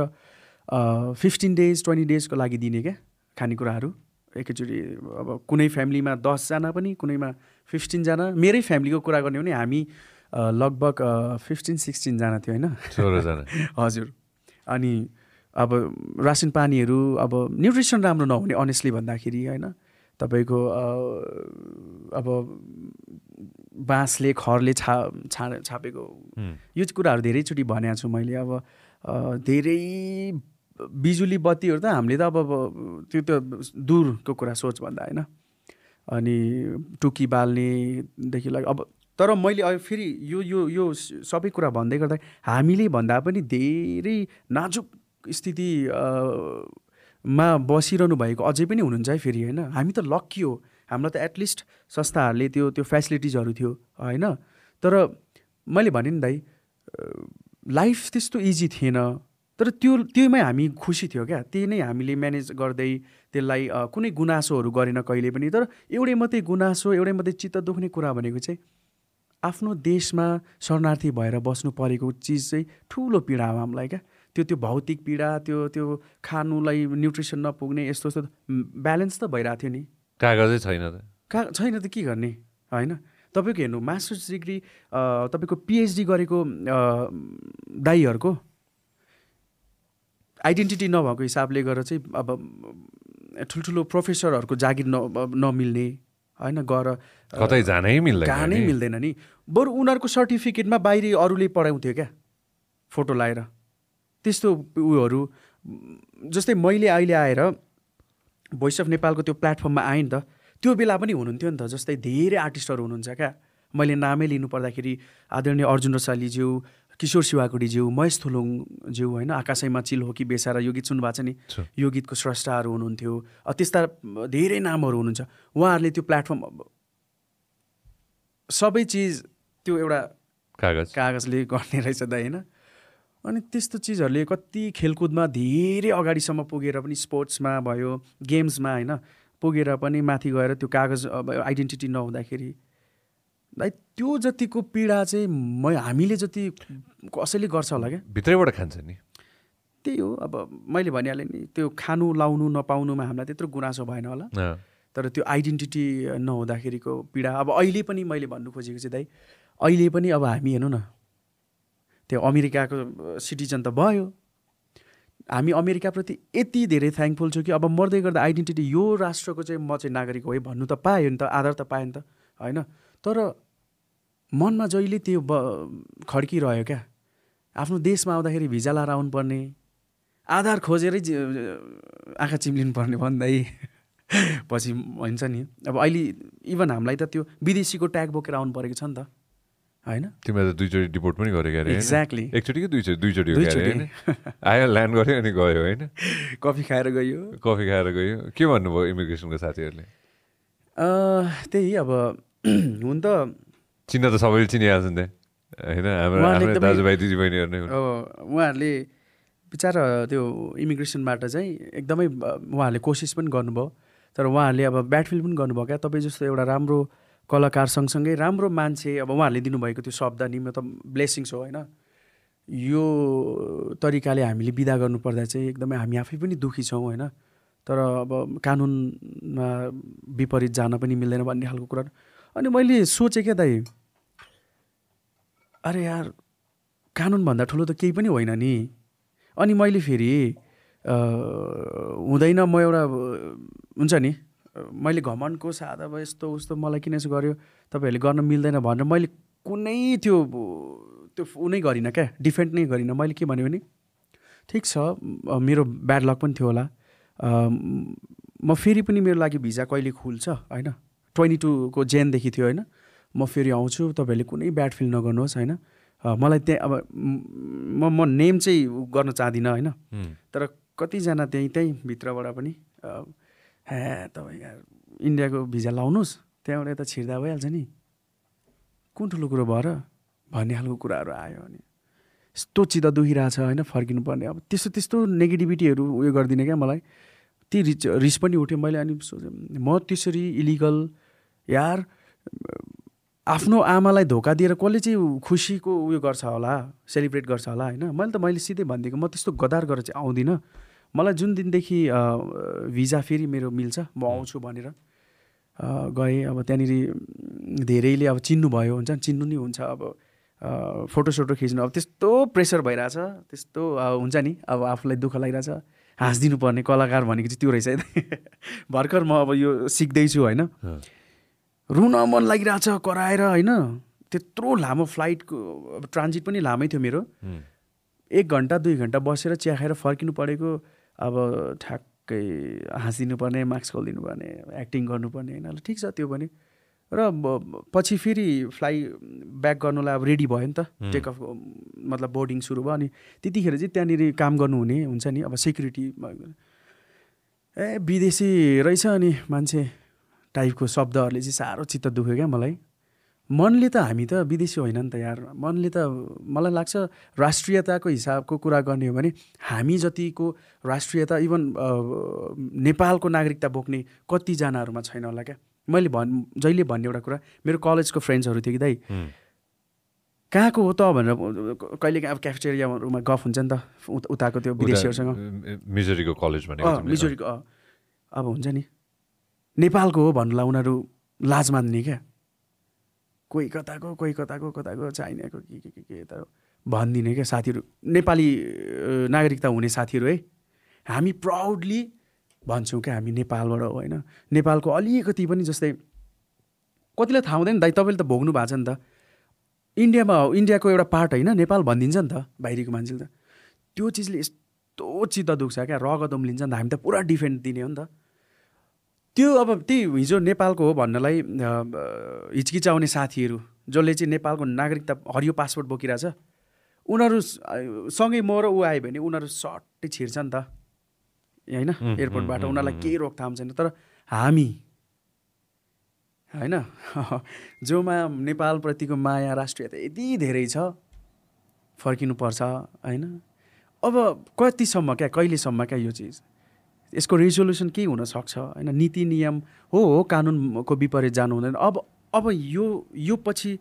फिफ्टिन डेज ट्वेन्टी डेजको लागि दिने क्या खानेकुराहरू। एकैचोटि अब कुनै फ्यामिलीमा दसजना पनि कुनैमा फिफ्टिनजना मेरै फ्यामिलीको कुरा गर्ने हो भने हामी लगभग फिफ्टिन सिक्सटिनजना थियो होइन? [LAUGHS] हजुर। अनि अब रासन पानीहरू अब न्युट्रिसन राम्रो नहुने अनेस्टली भन्दाखेरि होइन? तपाईँको अब बाँसले खरले छा छा छापेको यो कुराहरू धेरैचोटि भनेको छु मैले। अब धेरै बिजुली बत्तीहरू त हामीले त अब त्यो त दूरको कुरा सोच भन्दा होइन? अनि टुकी बाल्नेदेखि लागि अब तर मैले अब फेरि यो यो यो सबै कुरा भन्दै गर्दा हामीले भन्दा पनि धेरै नाजुक स्थिति मा बसिरहनु भएको अझै पनि हुनुहुन्छ है फेरि होइन? हामी त लक्की हो। हामीलाई त एटलिस्ट संस्थाहरूले त्यो त्यो फेसिलिटिजहरू थियो होइन? तर मैले भने नि दाइ लाइफ त्यस्तो इजी थिएन। तर त्यो त्योमै हामी खुसी थियो क्या। त्यही नै हामीले म्यानेज गर्दै त्यसलाई कुनै गुनासोहरू गरेन कहिले पनि। तर एउटै मात्रै गुनासो एउटै मात्रै चित्त दुख्ने कुरा भनेको चाहिँ आफ्नो देशमा शरणार्थी भएर बस्नु परेको चिज चाहिँ ठुलो पीडा हो हामीलाई क्या। त्यो त्यो भौतिक पीडा त्यो त्यो खानुलाई न्युट्रिसन नपुग्ने यस्तो यस्तो ब्यालेन्स त भइरहेको थियो नि। कागजै छैन त। का छैन त के गर्ने होइन? तपाईँको हेर्नु मास्टर्स डिग्री तपाईँको पिएचडी गरेको दाईहरूको आइडेन्टिटी नभएको हिसाबले गरेर चाहिँ अब ठुल्ठुलो प्रोफेसरहरूको जागिर न नमिल्ने होइन गएर कतै जानै मिल्दैन जानै मिल्दैन नि। बरु उनीहरूको सर्टिफिकेटमा बाहिरी अरूले पढाउँथ्यो क्या फोटो लगाएर त्यस्तो उयोहरू जस्तै मैले अहिले आएर भोइस अफ नेपालको त्यो प्लेटफर्ममा आएँ नि त त्यो बेला पनि हुनुहुन्थ्यो नि त जस्तै धेरै आर्टिस्टहरू हुनुहुन्छ क्या। मैले नामै लिनु पर्दाखेरि आदरणीय अर्जुन रसालीज्यू किशोर शिवाकोटीज्यू महेश थुलुङज्यू होइन आकाशैमा चिल हो कि बेसारा यो गीत सुन्नुभएको छ नि? यो गीतको स्रष्टाहरू हुनुहुन्थ्यो। त्यस्ता धेरै नामहरू हुनुहुन्छ। उहाँहरूले त्यो प्लेटफर्म सबै चिज त्यो एउटा कागज। कागजले गर्ने रहेछ त होइन? अनि त्यस्तो चिजहरूले कति खेलकुदमा धेरै अगाडिसम्म पुगेर पनि स्पोर्ट्समा भयो गेम्समा होइन पुगेर पनि माथि गएर त्यो कागज अब आइडेन्टिटी नहुँदाखेरि त्यो जतिको पीडा चाहिँ म हामीले जति कसैले गर्छ होला क्या। भित्रैबाट खान्छ नि। त्यही हो अब मैले भनिहालेँ नि त्यो खानु लाउनु नपाउनुमा हामीलाई त्यत्रो गुनासो भएन होला। तर त्यो आइडेन्टिटी नहुँदाखेरिको पीडा अब अहिले पनि मैले भन्नु खोजेको चाहिँ दाइ अहिले पनि अब हामी हेर्नु न त्यो अमेरिकाको सिटिजन त भयो। हामी अमेरिकाप्रति यति धेरै थ्याङ्कफुल छु कि अब मर्दै गर्दा आइडेन्टिटी यो राष्ट्रको चाहिँ म चाहिँ नागरिक हो है भन्नु त पायो नि त आधार त पायो नि त होइन? तर मनमा जहिले त्यो ब खड्किरह्यो क्या। आफ्नो देशमा आउँदाखेरि भिजा लाएर आउनुपर्ने आधार खोजेरै आँखा चिम्लिनु पर्ने भन्दै [LAUGHS] पछि हुन्छ नि। अब अहिले इभन हामीलाई त त्यो विदेशीको ट्याग बोकेर आउनु परेको छ नि त होइन? तिमीलाई त दुईचोटि डिपोर्ट पनि गरेको अरे एक्ज्याक्टली एकचोटि कि दुईचोटि दुईचोटि। आयो ल्यान्ड गऱ्यो अनि गयो होइन? [LAUGHS] कफी खाएर गयो। कफी खाएर गयो। के भन्नुभयो इमिग्रेसनको साथीहरूले? त्यही अब हुन त चिन्न त सबैले चिनिहाल्छ नि होइन हाम्रो दाजुभाइ दिदीबहिनीहरू नै उहाँहरूले बिचरा त्यो इमिग्रेसनबाट चाहिँ एकदमै उहाँहरूले कोसिस पनि गर्नुभयो। तर उहाँहरूले अब ब्याटफिल पनि गर्नुभयो क्या। तपाईँ जस्तो एउटा राम्रो कलाकार सँगसँगै राम्रो मान्छे अब उहाँहरूले दिनुभएको त्यो शब्द नि त ब्लेसिङ्स हो होइन। यो तरिकाले हामीले बिदा गर्नुपर्दा चाहिँ एकदमै हामी आफै पनि दुःखी छौँ होइन। तर अब कानुनमा विपरीत जान पनि मिल्दैन भन्ने खालको कुरा। अनि मैले सोचेँ क्या दाइ अरे यार कानुनभन्दा ठुलो त केही पनि होइन नि। अनि मैले फेरि हुँदैन म एउटा हुन्छ नि मैले घमनको साथ अब यस्तो उस्तो मलाई किन यसो गर्यो? तपाईँहरूले गर्न मिल्दैन भनेर मैले कुनै त्यो त्यो ऊ नै गरिनँ क्या डिफेन्ड नै गरिनँ। मैले के भने ठिक छ मेरो ब्याड लक पनि थियो होला। म फेरि पनि मेरो लागि भिजा कहिले खुल्छ होइन? ट्वेन्टी टूको जेनदेखि थियो होइन म फेरि आउँछु तपाईँहरूले कुनै ब्याड फिल नगर्नुहोस् होइन? मलाई त्यहाँ अब म म नेम चाहिँ गर्न चाहदिनँ होइन? तर कतिजना त्यहीँ त्यहीँ भित्रबाट पनि ह्या तपाईँ इन्डियाको भिजा लाउनुहोस् त्यहाँबाट यता छिर्दा भइहाल्छ नि। कुन ठुलो कुरो भएर भन्ने खालको कुराहरू आयो अनि। यस्तो चित्त दुखिरहेछ होइन? फर्किनु पर्ने अब त्यस्तो त्यस्तो नेगेटिभिटीहरू उयो गरिदिने क्या मलाई। ती रिच रिस पनि उठ्यो। मैले अनि सोचेँ म त्यसरी इलिगल यार आफ्नो आमालाई धोका दिएर कसले चाहिँ खुसीको उयो गर्छ होला सेलिब्रेट गर्छ होला होइन? मैले त मैले सिधै भनिदिएको म त्यस्तो गदार गरेर चाहिँ आउँदिनँ। मलाई जुन दिनदेखि भिजा फेरि मेरो मिल्छ म आउँछु भनेर गएँ। अब त्यहाँनिर धेरैले अब चिन्नुभयो हुन्छ? चिन्नु नि हुन्छ अब फोटोसोटो खिच्नु। अब त्यस्तो प्रेसर भइरहेछ त्यस्तो हुन्छ नि? अब आफूलाई दुःख लागिरहेछ। हाँसिदिनु पर्ने कलाकार भनेको चाहिँ त्यो रहेछ [LAUGHS] भर्खर म अब यो सिक्दैछु होइन? रुन मन लागिरहेछ कराएर होइन? त्यत्रो लामो फ्लाइटको अब ट्रान्जिट पनि लामै थियो मेरो। एक घन्टा दुई घन्टा बसेर चिया खाएर फर्किनु परेको अब ठ्याक्कै हाँसिदिनु पर्ने मास्क खोलिदिनु पर्ने एक्टिङ गर्नुपर्ने होइन? ठिक छ त्यो पनि। र पछि फेरि फ्लाइ ब्याक गर्नुलाई अब रेडी भयो नि त। टेक अफ मतलब बोर्डिङ सुरु भयो अनि त्यतिखेर चाहिँ त्यहाँनिर काम गर्नुहुने हुन्छ नि अब सेक्युरिटी ए विदेशी रहेछ अनि मान्छे। टाइपको शब्दहरूले चाहिँ साह्रो चित्त दुख्यो क्या मलाई। मनले त हामी त विदेशी होइन नि त यार। मनले त मलाई लाग्छ राष्ट्रियताको हिसाबको कुरा गर्ने हो भने हामी जतिको राष्ट्रियता इभन नेपालको नागरिकता बोक्ने कतिजनाहरूमा छैन होला क्या। मैले भन् जहिले भन्ने एउटा कुरा मेरो कलेजको फ्रेन्ड्सहरू थियो कि दाइ। कहाँको हो त भनेर कहिले अब क्याफेटेरियाहरूमा गफ हुन्छ नि त उताको त्यो विदेशीहरूसँग। मिजोरीको कलेज मिजोरीको अब हुन्छ नि। नेपालको हो भन्नुलाई उनीहरू लाज मान्ने क्या। कोही कताको कोही कताको कताको चाइनाको के के के के यता भनिदिने क्या साथीहरू। नेपाली नागरिकता हुने साथीहरू है। हामी प्राउडली भन्छौँ क्या हामी नेपालबाट हो होइन। नेपालको अलिकति पनि जस्तै कतिलाई थाहा हुँदैन दाइ तपाईँले त भोग्नु भएको छ नि त। इन्डियामा इन्डियाको एउटा पार्ट होइन नेपाल भनिदिन्छ नि त बाहिरीको मान्छेले त। त्यो चिजले यस्तो चित्त दुख्छ क्या रगत उम्लिन्छ नि त। हामी त पुरा डिफेन्ड दिने हो नि त। त्यो अब त्यही हिजो नेपालको हो भन्नलाई हिचकिचाउने साथीहरू जसले चाहिँ नेपालको नागरिकता हरियो पासपोर्ट बोकिरहेछ उनीहरू सँगै म र ऊ आयो भने उनीहरू सट्टै छिर्छ नि त। होइन? एयरपोर्टबाट उनीहरूलाई केही रोकथाम छैन तर हामी होइन? [LAUGHS] जोमा नेपालप्रतिको माया राष्ट्रियता यति धेरै छ फर्किनुपर्छ होइन? अब कतिसम्म क्या कहिलेसम्म क्या यो चिज? यसको रेजोल्युसन केही हुनसक्छ? होइन नीति नियम हो हो कानुनको विपरीत जानु हुँदैन। अब अब यो यो पछि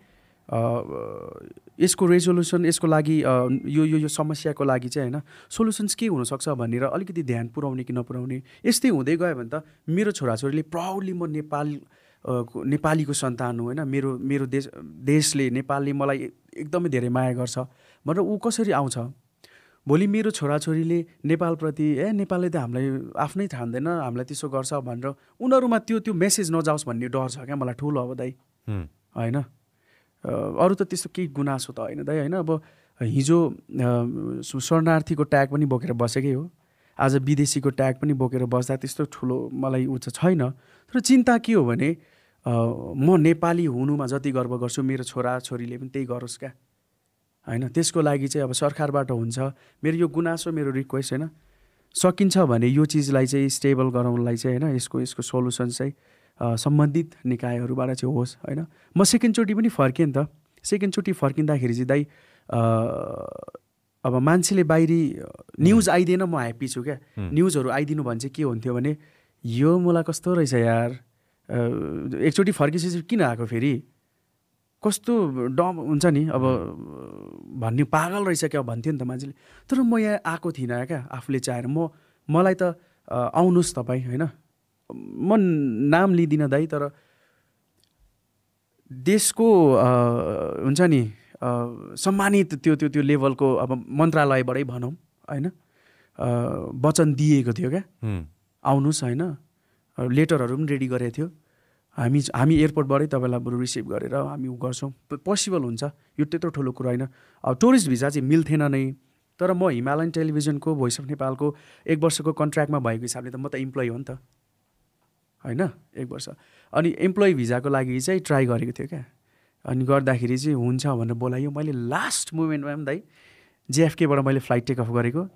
यसको रेजोल्युसन यसको लागि यो यो यो समस्याको लागि चाहिँ होइन सोल्युसन्स के हुनसक्छ भनेर अलिकति ध्यान पुऱ्याउने कि नपुऱ्याउने यस्तै हुँदै गयो भने त मेरो छोराछोरीले प्राउडली म नेपाल नेपालीको सन्तान हो होइन। मेरो मेरो देश देशले नेपालले मलाई एकदमै धेरै माया गर्छ भनेर ऊ कसरी आउँछ? भोलि मेरो छोराछोरीले नेपालप्रति ए नेपालले त हामीलाई आफ्नै ठान्दैन हामीलाई त्यसो गर्छ भनेर उनीहरूमा त्यो त्यो मेसेज नजाओस् भन्ने डर छ क्या मलाई ठुलो अब दाइ। होइन? अरू त त्यस्तो केही गुनासो त होइन दाइ होइन? अब हिजो शरणार्थीको ट्याग पनि बोकेर बसेकै हो। आज विदेशीको ट्याग पनि बोकेर बस्दा त्यस्तो ठुलो मलाई चाहिँ छैन। तर चिन्ता के हो भने म नेपाली हुनुमा जति गर्व गर्छु मेरो छोराछोरीले पनि त्यही गरोस् क्या। होइन? त्यसको लागि चाहिँ अब सरकारबाट हुन्छ। मेरो यो गुनासो मेरो रिक्वेस्ट होइन सकिन्छ भने यो चिजलाई चाहिँ स्टेबल गराउनलाई चाहिँ होइन यसको यसको सोल्युसन चाहिँ सम्बन्धित निकायहरूबाट चाहिँ होस् होइन? म सेकेन्डचोटि पनि फर्केँ नि त। सेकेन्डचोटि फर्किँदाखेरि चाहिँ दाइ अब मान्छेले बाहिरी न्युज आइदिएन म ह्याप्पी छु क्या। न्युजहरू आइदिनु भने चाहिँ के हुन्थ्यो भने यो मलाई कस्तो रहेछ यार? एकचोटि फर्किसकेपछि किन आएको फेरि? कस्तो डम हुन्छ नि? अब भन्ने पागल रहेछ क्या भन्थ्यो नि त मान्छेले। तर म यहाँ आएको थिइनँ क्या आफूले चाहेर। म मलाई त आउनुहोस् तपाईँ होइन? म नाम लिँदिनँ दाइ तर देशको हुन्छ नि सम्मानित त्यो त्यो त्यो लेभलको अब मन्त्रालयबाटै भनौँ होइन? वचन दिएको थियो क्या। आउनुहोस् होइन? लेटरहरू पनि रेडी गरेको थियो। हामी हामी एयरपोर्टबाटै तपाईँलाई बरु रिसिभ गरेर हामी उ गर्छौँ। पोसिबल हुन्छ। यो त्यत्रो ठुलो कुरो होइन। अब टुरिस्ट भिजा चाहिँ मिल्थेन नै। तर म हिमालयन टेलिभिजनको भोइस अफ नेपालको एक वर्षको कन्ट्र्याक्टमा भएको हिसाबले त म त इम्प्लोइ हो नि त। होइन? एक वर्ष। अनि इम्प्लोइ भिजाको लागि चाहिँ ट्राई गरेको थियो क्या। अनि गर्दाखेरि चाहिँ हुन्छ भनेर बोलायो मैले लास्ट मुमेन्टमा पनि दाइ जेएफकेबाट मैले फ्लाइट टेक अफ गरेको।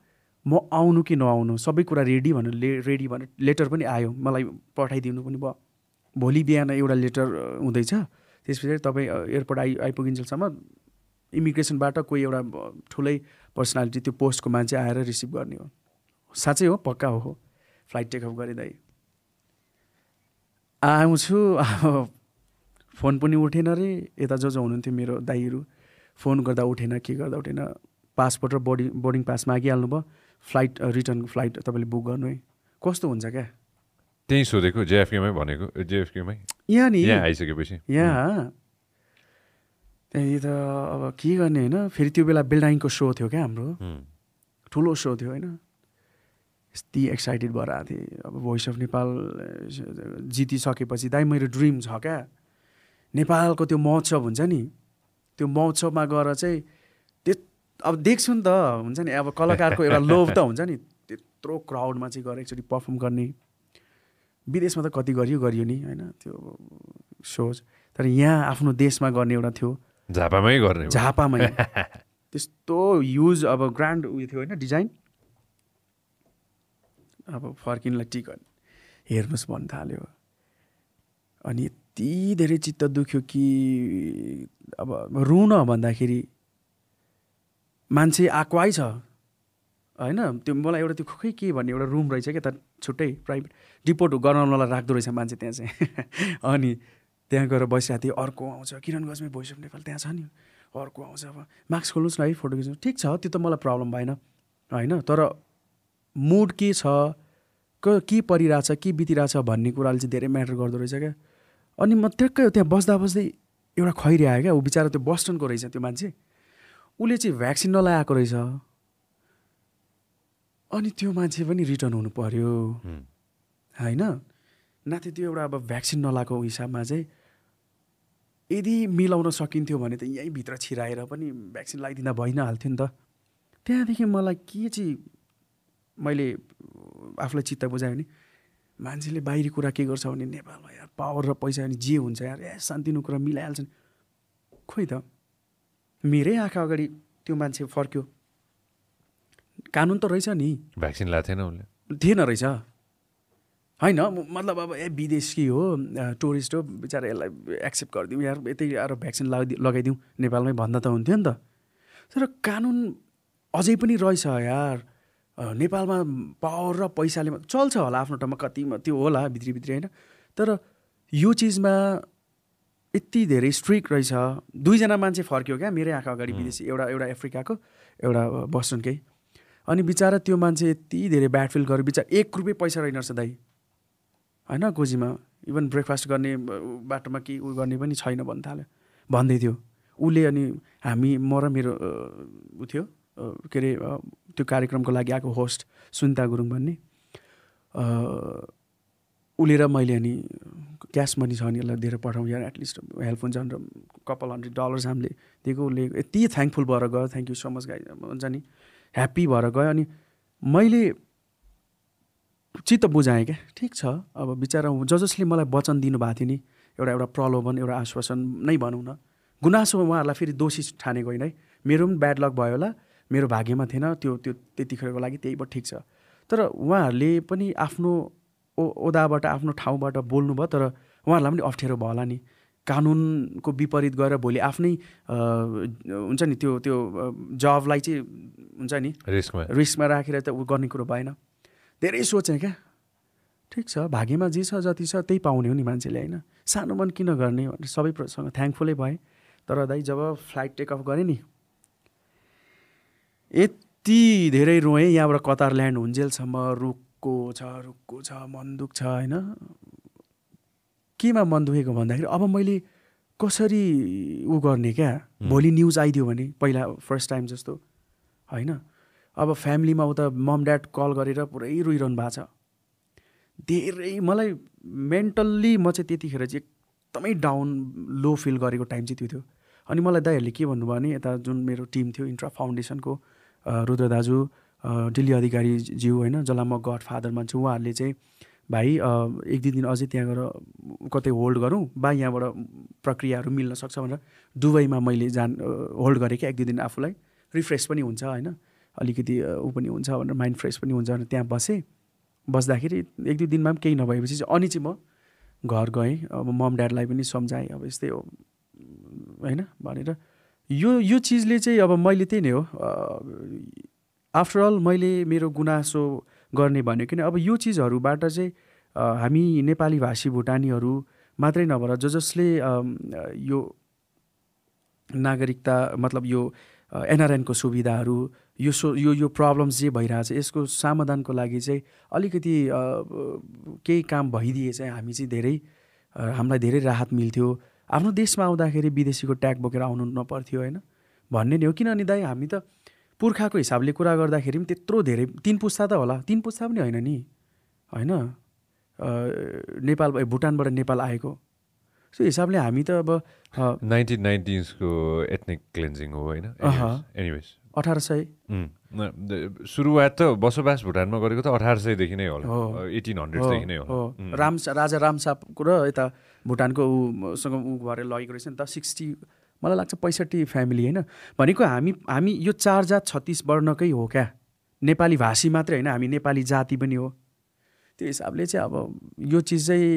म आउनु कि नआउनु? सबै कुरा रेडी भनेर ले रेडी भनेर लेटर पनि आयो। मलाई पठाइदिनु पनि भयो। भोलि बिहान एउटा लेटर हुँदैछ। त्यस पछाडि तपाईँ एयरपोर्ट आइ आइपुगिन्जेलसम्म इमिग्रेसनबाट कोही एउटा ठुलै पर्सनालिटी त्यो पोस्टको मान्छे आएर रिसिभ गर्ने हो। साँच्चै हो पक्का हो फ्लाइट टेकअप गरिँदै आउँछु। अब फोन पनि उठेन अरे यता जो जो हुनुहुन्थ्यो मेरो दाईहरू फोन गर्दा उठेन के गर्दा उठेन। पासपोर्ट र बोर्डिङ बोर्डिङ पास मागिहाल्नु भयो फ्लाइट रिटर्नको फ्लाइट तपाईँले बुक गर्नु है। कस्तो हुन्छ क्या? त्यहीँ सोधेको जेएफकेमै भनेको जेएफकेमै? यहाँ नि। यहाँ आइसकेपछि। यहाँ त्यहाँदेखि त अब के गर्ने होइन? फेरि त्यो बेला बिल्डाइङको सो थियो क्या हाम्रो। ठुलो सो थियो होइन? यति एक्साइटेड भएर आएको थिएँ। अब भोइस अफ नेपाल जितिसकेपछि दाइ मेरो ड्रिम छ क्या। नेपालको त्यो महोत्सव हुन्छ नि। त्यो महोत्सवमा गएर चाहिँ त्यो अब देख्छु नि त हुन्छ नि? अब कलाकारको एउटा [LAUGHS] लोभ त हुन्छ नि। त्यत्रो क्राउडमा चाहिँ गएर एकचोटि पर्फर्म गर्ने। विदेशमा त कति गरियो गरियो नि होइन? त्यो सोच। तर यहाँ आफ्नो देशमा गर्ने एउटा थियो। झापामै गर्ने झापामै। [LAUGHS] त्यस्तो युज अब ग्रान्ड उयो थियो होइन डिजाइन अब फर्किनलाई टिकट हेर्नुहोस् भन्न थाल्यो। अनि यति धेरै चित्त दुख्यो कि अब रुन भन्दाखेरि मान्छे आएको छ। होइन त्यो मलाई एउटा त्यो खोइ के भन्ने एउटा रुम रहेछ क्या त छुट्टै प्राइभेट डिपोर्ट गराउनलाई राख्दो रहेछ मान्छे त्यहाँ चाहिँ। [LAUGHS] अनि त्यहाँ गएर बसिरहेको थिएँ अर्को आउँछ किरण भोइस अफ नेपाल त्यहाँ छ नि। अर्को आउँछ अब। मार्क्स खोल्नुहोस् न है फोटो खिच्नु। ठिक छ त्यो त मलाई प्रब्लम भएन होइन। तर मुड के छ के परिरहेछ के बितिरहेछ भन्ने कुराले चाहिँ धेरै म्याटर गर्दो रहेछ क्या। अनि म ट्याक्कै त्यहाँ बस्दा बस्दै एउटा खैरी आयो क्या। ऊ बिचरा त्यो बस्टनको रहेछ त्यो मान्छे। उसले चाहिँ भ्याक्सिन नलाएको रहेछ। अनि त्यो मान्छे पनि रिटर्न हुनु पऱ्यो होइन? नाथे त्यो एउटा अब भ्याक्सिन नलाएको हिसाबमा चाहिँ यदि मिलाउन सकिन्थ्यो भने त यहीँभित्र छिराएर पनि भ्याक्सिन लगाइदिँदा भइ नै हाल्थ्यो नि त। त्यहाँदेखि मलाई के चाहिँ मैले आफूलाई चित्त बुझायो भने मान्छेले बाहिरी कुरा के गर्छ भने नेपालमा यार पावर र पैसा अनि जे हुन्छ यार ए शान्तिनो कुरा मिलाइहाल्छन्। खोइ त मेरै आँखा अगाडि त्यो मान्छे फर्क्यो। कानुन त रहेछ नि। भ्याक्सिन लाएको थिएन उसले। थिएन रहेछ। होइन मतलब अब ए विदेशी हो टुरिस्ट हो बिचरा यसलाई एक्सेप्ट गरिदिउँ यार यतै आएर भ्याक्सिन लगाइदिउँ लगाइदिउँ। नेपालमै भन्दा त हुन्थ्यो नि त। तर कानुन अझै पनि रहेछ यार। नेपालमा पावर र पैसाले चल्छ होला आफ्नो ठाउँमा कतिमा त्यो होला भित्री भित्री होइन। तर यो चिजमा यति धेरै स्ट्रिक्ट रहेछ। दुईजना मान्छे फर्क्यो क्या मेरै आँखा अगाडि विदेशी एउटा एउटा अफ्रिकाको एउटा बस्टनकै। अनि बिचरा त्यो मान्छे यति धेरै ब्याड फिल गर्यो। बिचरा एक रुपियाँ पैसा रहेनछ दाइ होइन गोजीमा इभन ब्रेकफास्ट गर्ने बाटोमा के उयो गर्ने पनि छैन भन्न थाल्यो। भन्दै थियो। उसले अनि हामी म र मेरो ऊ थियो के अरे त्यो कार्यक्रमको लागि आएको होस्ट सुनिता गुरुङ भन्ने। उसले र मैले अनि क्यास मनी छ भने यसलाई दिएर पठाउँ। या एटलिस्ट हेल्प हुन्छ भनेर कपाल हन्ड्रेड डलर्स हामीले दिएको। उसले यति थ्याङ्कफुल भएर गयो। थ्याङ्क यू सो मच गाई हुन्छ नि? ह्याप्पी भएर गयो अनि मैले चित्त बुझाएँ क्या। ठिक छ अब बिचरा ज जसले मलाई वचन दिनुभएको थियो नि एउटा एउटा प्रलोभन एउटा आश्वासन नै भनौँ न। गुनासो उहाँहरूलाई फेरि दोषी ठानेको होइन है। मेरो पनि ब्याड लक भयो होला मेरो भाग्यमा थिएन त्यो त्यो त्यतिखेरको लागि त्यही भयो ठिक छ। तर उहाँहरूले पनि आफ्नो ओ ओदाबाट आफ्नो ठाउँबाट बोल्नुभयो तर उहाँहरूलाई पनि अप्ठ्यारो भयो होला नि। कानुनको विपरीत गएर भोलि आफ्नै हुन्छ नि त्यो त्यो जबलाई चाहिँ हुन्छ नि रिस्कमा। रिस्कमा राखेर त ऊ गर्ने कुरो भएन। धेरै सोचेँ क्या? ठिक छ भाग्यमा जे छ जति छ त्यही पाउने हो नि मान्छेले होइन? सानो मन किन गर्ने भनेर सबैसँग थ्याङ्कफुलै भएँ। तर दाइ जब फ्लाइट टेक अफ गरेँ नि यति धेरै रोएँ यहाँबाट कतार ल्यान्ड हुन्जेलसम्म रुखको छ रुखको छ मन दुख्छ होइन? केमा मन दुखेको भन्दाखेरि अब मैले कसरी उ गर्ने क्या? भोलि न्युज आइदियो भने पहिला फर्स्ट टाइम जस्तो। होइन? अब फ्यामिलीमा उता मम ड्याड कल गरेर पुरै रोइरहनु भएको छ। धेरै मलाई मेन्टल्ली म चाहिँ त्यतिखेर चाहिँ एकदमै डाउन लो फिल गरेको टाइम चाहिँ त्यो थियो। अनि मलाई दाइहरूले के भन्नुभयो भने यता जुन मेरो टिम थियो इन्ट्रा फाउन्डेसनको रुद्र दाजु डिल्ली अधिकारी ज्यू होइन जसलाई म गड फादर मान्छु उहाँहरूले चाहिँ भाइ एक दुई दिन अझै त्यहाँ गएर कतै होल्ड गरौँ बा यहाँबाट प्रक्रियाहरू मिल्न सक्छ भनेर दुबईमा मैले जान होल्ड गरेँ क्या एक दुई दिन आफूलाई। रिफ्रेस पनि हुन्छ होइन अलिकति ऊ पनि हुन्छ भनेर माइन्ड फ्रेस पनि हुन्छ भनेर त्यहाँ बसेँ। बस्दाखेरि एक दुई दिनमा पनि केही नभएपछि चाहिँ अनि चाहिँ म घर गएँ। अब मम ड्याडलाई पनि सम्झाएँ अब यस्तै हो होइन भनेर। यो यो चिजले चाहिँ अब मैले त्यही नै हो आफ्टरअल मैले मेरो गुनासो गर्ने भन्यो किन? अब यो चिजहरूबाट चाहिँ हामी नेपाली भाषी भुटानीहरू मात्रै नभएर ज जसले यो नागरिकता मतलब यो एनआरएनको सुविधाहरू यो सो यो यो प्रब्लम्स जे भइरहेछ यसको समाधानको लागि चाहिँ अलिकति केही काम भइदिए चाहिँ हामी चाहिँ धेरै हामीलाई धेरै राहत मिल्थ्यो। आफ्नो देशमा आउँदाखेरि विदेशीको ट्याग बोकेर आउनु नपर्थ्यो होइन? भन्ने नै हो। किनभने दाइ हामी त पुर्खाको हिसाबले कुरा गर्दाखेरि पनि त्यत्रो धेरै तिन पुस्ता त होला। तिन पुस्ता पनि होइन नि। होइन? नेपाल भुटानबाट नेपाल आएको। त्यो हिसाबले हामी त अब नाइन्टिन नाइन्टिन्सको एथनिक क्लेन्जिङ हो होइन? एनिवेज अठार सय। सुरुवात त बसोबास भुटानमा गरेको त अठार सयदेखि नै होला। एटिन हन्ड्रेडदेखि नै हो राम राजा रामसापको र यता भुटानको उसँग ऊ भएर लगेको रहेछ नि त सिक्सटी मलाई लाग्छ पैँसठी फ्यामिली होइन? भनेको हामी हामी यो चार जात छत्तिस वर्णकै हो क्या? नेपाली भाषी मात्रै होइन हामी नेपाली जाति पनि हो। त्यो हिसाबले चाहिँ अब यो चिज चाहिँ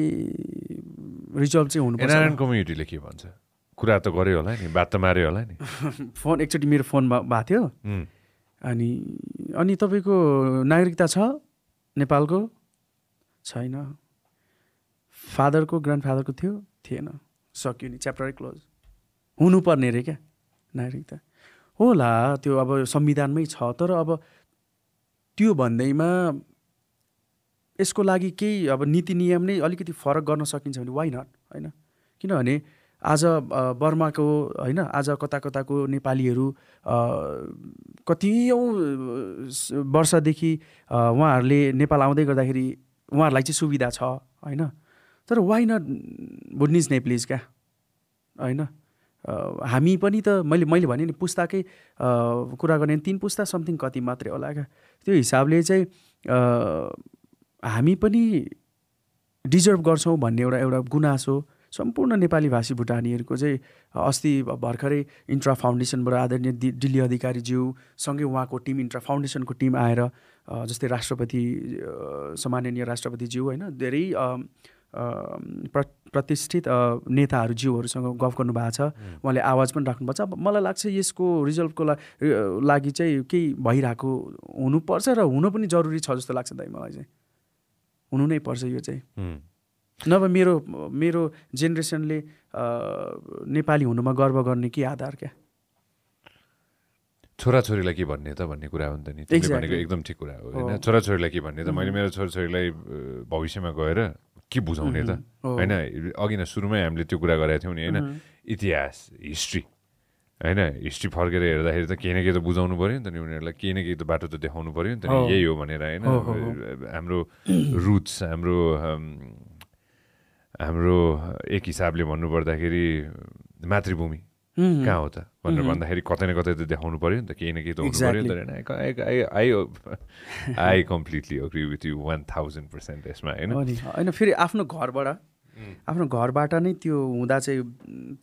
रिजल्भ चाहिँ हुनु कम्युनिटीले के भन्छ? कुरा त गऱ्यो होला नि बात त माऱ्यो होला नि। [LAUGHS] फोन एकचोटि मेरो फोनमा भएको थियो। अनि अनि तपाईँको नागरिकता छ? नेपालको? छैन। फादरको ग्रान्ड फादरको थियो? थिएन। सक्यो नि च्याप्टरै क्लोज हुनुपर्ने अरे क्या? नागरिकता होला त्यो अब संविधानमै छ तर अब त्यो भन्दैमा यसको लागि केही अब नीति नियम नै अलिकति फरक गर्न सकिन्छ भने वाइ नट होइन? किनभने आज बर्माको होइन आज कता कताको नेपालीहरू कतियौँ वर्षदेखि उहाँहरूले नेपाल आउँदै गर्दाखेरि उहाँहरूलाई चाहिँ सुविधा छ होइन? तर वाइ नट बुढ्निज नेप्लिज क्या? होइन? हामी पनि त मैले मैले भने नि पुस्ताकै कुरा गर्ने तिन पुस्ता समथिङ कति मात्रै होला क्या। त्यो हिसाबले चाहिँ हामी पनि डिजर्भ गर्छौँ भन्ने एउटा एउटा गुनासो सम्पूर्ण नेपाली भाषी भुटानीहरूको चाहिँ अस्ति भर्खरै इन्ट्रा फाउन्डेसनबाट आदरणीय दि दिल्ली अधिकारीज्यूसँगै उहाँको टिम इन्ट्रा फाउन्डेसनको टिम आएर जस्तै राष्ट्रपति सम्माननीय राष्ट्रपतिज्यू होइन धेरै प्र प्रतिष्ठित नेताहरू ज्यूहरूसँग गफ गर्नुभएको छ। उहाँले आवाज पनि राख्नुभएको छ अब मलाई लाग्छ यसको रिजल्टको लागि चाहिँ केही भइरहेको हुनुपर्छ र हुनु पनि जरुरी छ जस्तो लाग्छ दाइ मलाई चाहिँ। हुनु नै पर्छ यो चाहिँ। नभए मेरो मेरो जेनेरेसनले नेपाली हुनुमा गर्व गर्ने के आधार क्या? छोराछोरीलाई के भन्ने त भन्ने कुरा हो नि त नि। भनेको एकदम ठिक कुरा हो होइन? छोराछोरीलाई के भन्ने त? मैले मेरो छोराछोरीलाई भविष्यमा गएर के बुझाउने त? होइन अघि न सुरुमै हामीले त्यो कुरा गरेका थियौँ नि होइन? इतिहास हिस्ट्री होइन? हिस्ट्री फर्केर हेर्दाखेरि त केही न केही त बुझाउनु पऱ्यो नि त नि उनीहरूलाई केही न केही त बाटो त देखाउनु पऱ्यो नि त यही हो भनेर होइन? हाम्रो रुट्स हाम्रो हाम्रो एक हिसाबले भन्नुपर्दाखेरि मातृभूमि। कहाँ हो त? भनेर भन्दाखेरि कतै न कतै त देखाउनु पऱ्यो नि त केही न केही त हुनु पऱ्यो नि त I I completely agree with you one thousand percent यसमा होइन? होइन फेरि आफ्नो घरबाट आफ्नो घरबाट नै त्यो हुँदा चाहिँ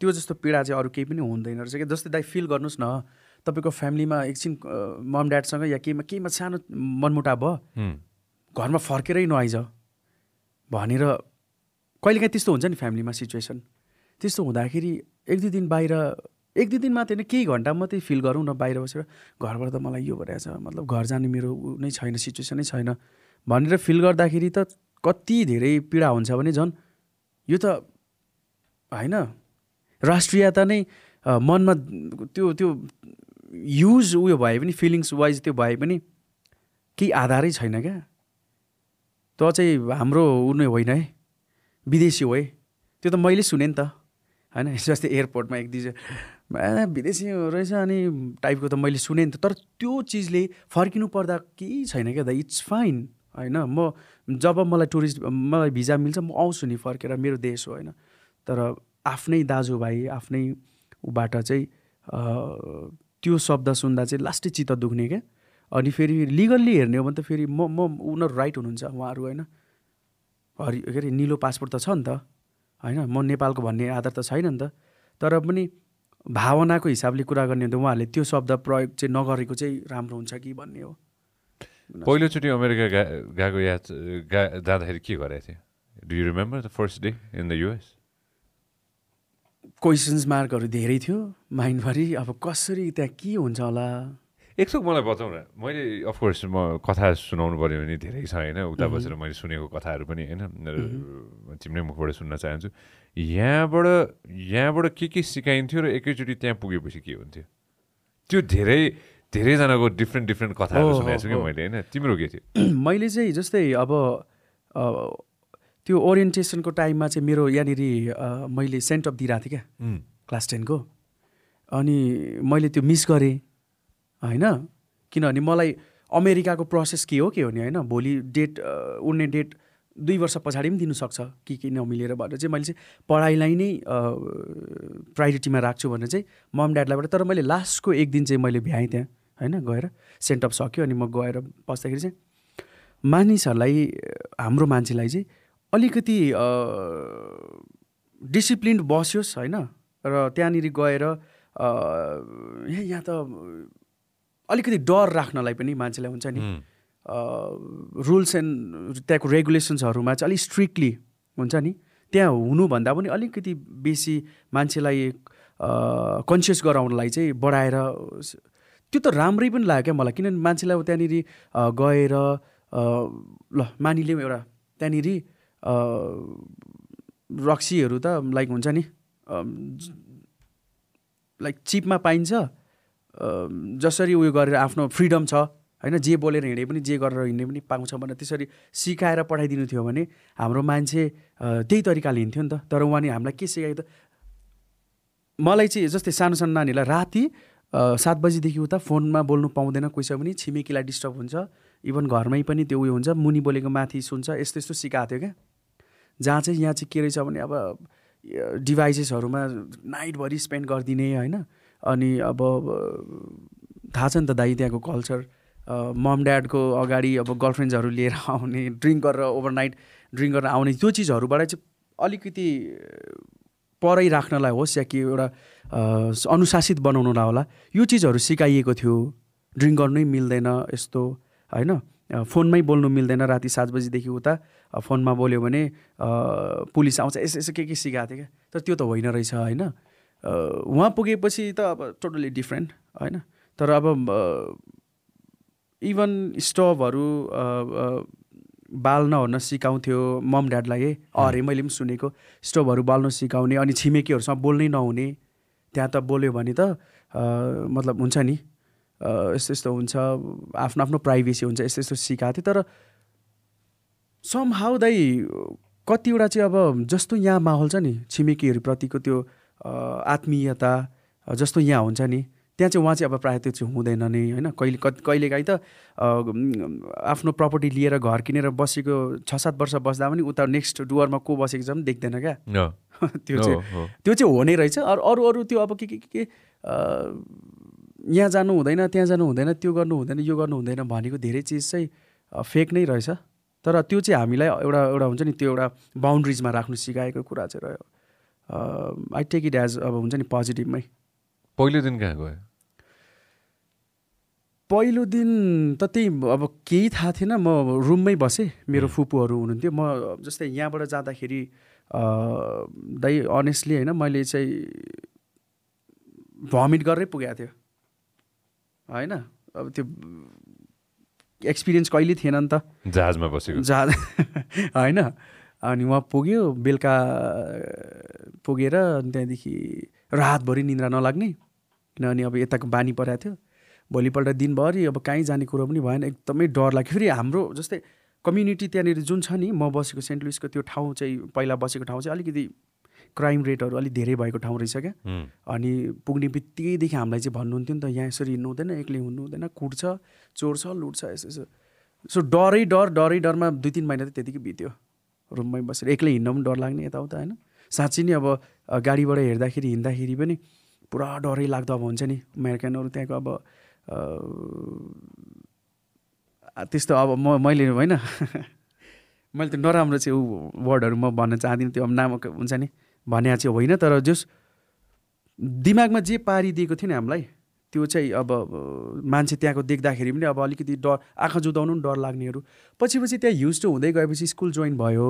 त्यो जस्तो पीडा चाहिँ अरू केही पनि हुँदैन रहेछ कि? जस्तै दाइ फिल गर्नुहोस् न तपाईँको फ्यामिलीमा एकछिन मम ड्याडसँग या केहीमा केहीमा सानो मनमुटाव भयो घरमा फर्केरै नआइज। भनेर कहिलेकाहीँ त्यस्तो हुन्छ नि फ्यामिलीमा सिचुएसन। त्यस्तो हुँदाखेरि एक दुई दिन बाहिर एक दुई दिन मात्रै होइन केही घन्टा मात्रै फिल गरौँ न बाहिर बसेर घरबाट त मलाई यो भइरहेछ मतलब घर जाने मेरो नै छैन सिचुएसनै छैन भनेर फिल गर्दाखेरि त कति धेरै पीडा हुन्छ भने झन् यो त होइन राष्ट्रियता नै मनमा त्यो त्यो युज उयो भए पनि फिलिङ्स वाइज त्यो भए पनि केही आधारै छैन क्या। त्यो चाहिँ हाम्रो उ नै होइन है विदेशी हो है त्यो त मैले सुने नि त। होइन? जस्तै एयरपोर्टमा एक दुई ए विदेशी रहेछ अनि टाइपको त मैले सुने नि त तर त्यो चिजले फर्किनु पर्दा केही छैन क्या द इट्स फाइन होइन? म जब मलाई टुरिस्ट मलाई भिजा मिल्छ म आउँछु नि फर्केर मेरो देश हो होइन? तर आफ्नै दाजुभाइ आफ्नै ऊबाट चाहिँ त्यो शब्द सुन्दा चाहिँ लास्टै चित्त दुख्ने क्या। अनि फेरि लिगल्ली हेर्ने हो भने त फेरि म म उनीहरू राइट हुनुहुन्छ उहाँहरू होइन? हरि के अरे निलो पासपोर्ट त छ नि त। होइन म नेपालको भन्ने आधार त छैन नि त। तर पनि भावनाको हिसाबले कुरा गर्ने हो भने त उहाँहरूले त्यो शब्द प्रयोग चाहिँ नगरेको चाहिँ राम्रो हुन्छ कि भन्ने हो। पहिलोचोटि अमेरिका गा गएको याद गा जाँदाखेरि के गरेको थियो? Do you remember the first day in the US questions मार्कहरू धेरै थियो। माइन्डभरि अब कसरी त्यहाँ के हुन्छ होला? एक सौ मलाई बताउँ न मैले अफकोर्स म कथा सुनाउनु पऱ्यो भने धेरै छ होइन उता बसेर मैले सुनेको कथाहरू पनि होइन तिम्रै मुखबाट सुन्न चाहन्छु। यहाँबाट यहाँबाट के के सिकाइन्थ्यो र एकैचोटि त्यहाँ पुगेपछि के हुन्थ्यो? त्यो धेरै धेरैजनाको डिफ्रेन्ट डिफ्रेन्ट कथाहरू सुनेको छु कि। मैले होइन? तिम्रो के थियो? [CLEARS THROAT] मैले चाहिँ जस्तै अब त्यो ओरिएन्टेसनको टाइममा चाहिँ मेरो यहाँनिर मैले सेन्ट अप दिइरहेको थिएँ क्या क्लास टेनको। अनि मैले त्यो मिस गरेँ। होइन? किनभने मलाई अमेरिकाको प्रोसेस के हो के हो नि होइन? भोलि डेट उड्ने डेट दुई वर्ष पछाडि पनि दिनुसक्छ के के नमिलेर भनेर चाहिँ मैले चाहिँ पढाइलाई नै प्रायोरिटीमा राख्छु भनेर चाहिँ मम ड्याडलाईबाट तर मैले लास्टको एक दिन चाहिँ मैले भ्याएँ त्यहाँ होइन गएर सेन्ट अप सक्यो अनि म गएर बस्दाखेरि चाहिँ मानिसहरूलाई हाम्रो मान्छेलाई चाहिँ अलिकति डिसिप्लिन बस्योस् होइन? र त्यहाँनिर गएर यहाँ त अलिकति डर राख्नलाई पनि मान्छेलाई हुन्छ नि। रुल्स एन्ड त्यहाँको रेगुलेसन्सहरूमा चाहिँ अलिक स्ट्रिक्टली हुन्छ नि। त्यहाँ हुनुभन्दा पनि अलिकति बेसी मान्छेलाई कन्सियस गराउनलाई चाहिँ बढाएर त्यो त राम्रै पनि लाग्यो क्या मलाई। किनभने मान्छेलाई अब त्यहाँनिर गएर ल मानिलिउँ एउटा त्यहाँनिर रक्सीहरू त लाइक हुन्छ नि लाइक चिपमा पाइन्छ। जसरी उयो गरेर आफ्नो फ्रिडम छ होइन? जे बोलेर हिँडे पनि जे गरेर हिँड्ने पनि पाउँछ भनेर त्यसरी सिकाएर पठाइदिनु थियो भने हाम्रो मान्छे त्यही तरिकाले हिँड्थ्यो नि त। तर उहाँले हामीलाई के सिकायो त? मलाई चाहिँ जस्तै सानो सानो नानीहरूलाई राति सात बजीदेखि उता फोनमा बोल्नु पाउँदैन कोही भने छिमेकीलाई डिस्टर्ब हुन्छ। इभन घरमै पनि त्यो उयो हुन्छ मुनि बोलेको माथि सुन्छ यस्तो यस्तो सिकाएको थियो क्या। जहाँ चाहिँ यहाँ चाहिँ के रहेछ भने अब डिभाइसेसहरूमा नाइटभरि स्पेन्ड गरिदिने होइन? अनि अब थाहा छ नि त दाइ त्यहाँको कल्चर। मम ड्याडको अगाडि अब गर्लफ्रेन्ड्सहरू लिएर आउने ड्रिङ्क गरेर ओभरनाइट ड्रिङ्क गरेर आउने त्यो चिजहरूबाट चाहिँ अलिकति परै राख्नलाई होस् या कि एउटा अनुशासित बनाउनलाई होला। यो चिजहरू सिकाइएको थियो। ड्रिङ्क गर्नै मिल्दैन यस्तो होइन? फोनमै बोल्नु मिल्दैन राति सात बजीदेखि उता। फोनमा बोल्यो भने पुलिस आउँछ यसो यसो के के सिकाएको थियो क्या? तर त्यो त होइन रहेछ होइन? उहाँ पुगेपछि त अब टोटली डिफ्रेन्ट होइन? तर अब इभन स्टभहरू बाल्न ओर्न सिकाउँथ्यो मम ड्याडलाई है अरे मैले पनि सुनेको स्टोभहरू बाल्न सिकाउने अनि छिमेकीहरूसँग बोल्नै नहुने त्यहाँ त बोल्यो भने त मतलब हुन्छ नि यस्तो यस्तो हुन्छ आफ्नो आफ्नो प्राइभेसी हुन्छ यस्तो यस्तो सिकाएको थियो तर सम हाउ दाइ कतिवटा चाहिँ अब जस्तो यहाँ माहौल छ नि छिमेकीहरूप्रतिको त्यो आत्मीयता जस्तो यहाँ हुन्छ नि त्यहाँ चाहिँ उहाँ चाहिँ अब प्रायः त्यो चाहिँ हुँदैन नै होइन? कहिले कहिलेकाहीँ त आफ्नो प्रपर्टी लिएर घर किनेर बसेको छ सात वर्ष बस्दा पनि उता नेक्स्ट डुवरमा को बसेको छ पनि देख्दैन क्या? न, [LAUGHS] त्यो हो, चाहिँ हो। त्यो चाहिँ हुने रहेछ। अरू अरू अरू त्यो अब के के के यहाँ जानु हुँदैन त्यहाँ जानु हुँदैन त्यो गर्नु हुँदैन यो गर्नु हुँदैन भनेको धेरै चिज चाहिँ फेक नै रहेछ। तर त्यो चाहिँ हामीलाई एउटा एउटा हुन्छ नि त्यो एउटा बााउन्ड्रिजमा राख्नु सिकाएको कुरा चाहिँ रह्यो। आई टेक इट एज अब हुन्छ नि पोजिटिभमै पहिलो दिन कहाँ गयो? पहिलो दिन त त्यही अब केही थाहा थिएन। म रुममै बसेँ मेरो फुपूहरू हुनुहुन्थ्यो। म जस्तै यहाँबाट जाँदाखेरि दाइ अनेस्टली होइन मैले चाहिँ भमिट गरेरै पुगेको थियो। होइन? अब त्यो एक्सपिरियन्स कहिले थिएन नि त। जहाजमा बसेको। जा [LAUGHS] होइन? अनि उहाँ पुग्यो बेलुका पुगेर अनि त्यहाँदेखि रातभरि निन्द्रा नलाग्ने। किनभने अब यताको बानी परेको थियो। भोलिपल्ट दिनभरि अब कहीँ जाने कुरो पनि भएन। एकदमै डर लाग्यो। फेरि हाम्रो जस्तै कम्युनिटी त्यहाँनिर जुन छ नि म बसेको सेन्ट लुइसको त्यो ठाउँ चाहिँ पहिला बसेको ठाउँ चाहिँ अलिकति क्राइम रेटहरू अलिक धेरै भएको ठाउँ रहेछ क्या अनि पुग्ने बित्तिकैदेखि हामीलाई चाहिँ भन्नुहुन्थ्यो नि त यहाँ यसरी हिँड्नु हुँदैन एक्लै हुनु हुँदैन कुट्छ चोर्छ लुट्छ यसो यसो। सो डरै डर डरै डरमा दुई तिन महिना त त्यतिकै बित्यो। रुममै बसेर एक्लै हिँड्न पनि डर लाग्ने यताउता होइन? साँच्ची नै अब गाडीबाट हेर्दाखेरि हिँड्दाखेरि पनि पुरा डरै लाग्दो अब हुन्छ नि अमेरिकनहरू त्यहाँको अब त्यस्तो अब म मैले होइन? [LAUGHS] मैले त नराम्रो चाहिँ ऊ वर्डहरू म भन्न चाहदिनँ त्यो अब नाम हुन्छ नि भने चाहिँ होइन तर जस दिमागमा जे पारिदिएको थियो नि हामीलाई त्यो चाहिँ अब मान्छे त्यहाँको देख्दाखेरि पनि अब अलिकति डर आँखा जुदाउनु पनि डर लाग्नेहरू। पछि पछि त्यहाँ युज टु हुँदै गएपछि स्कुल जोइन भयो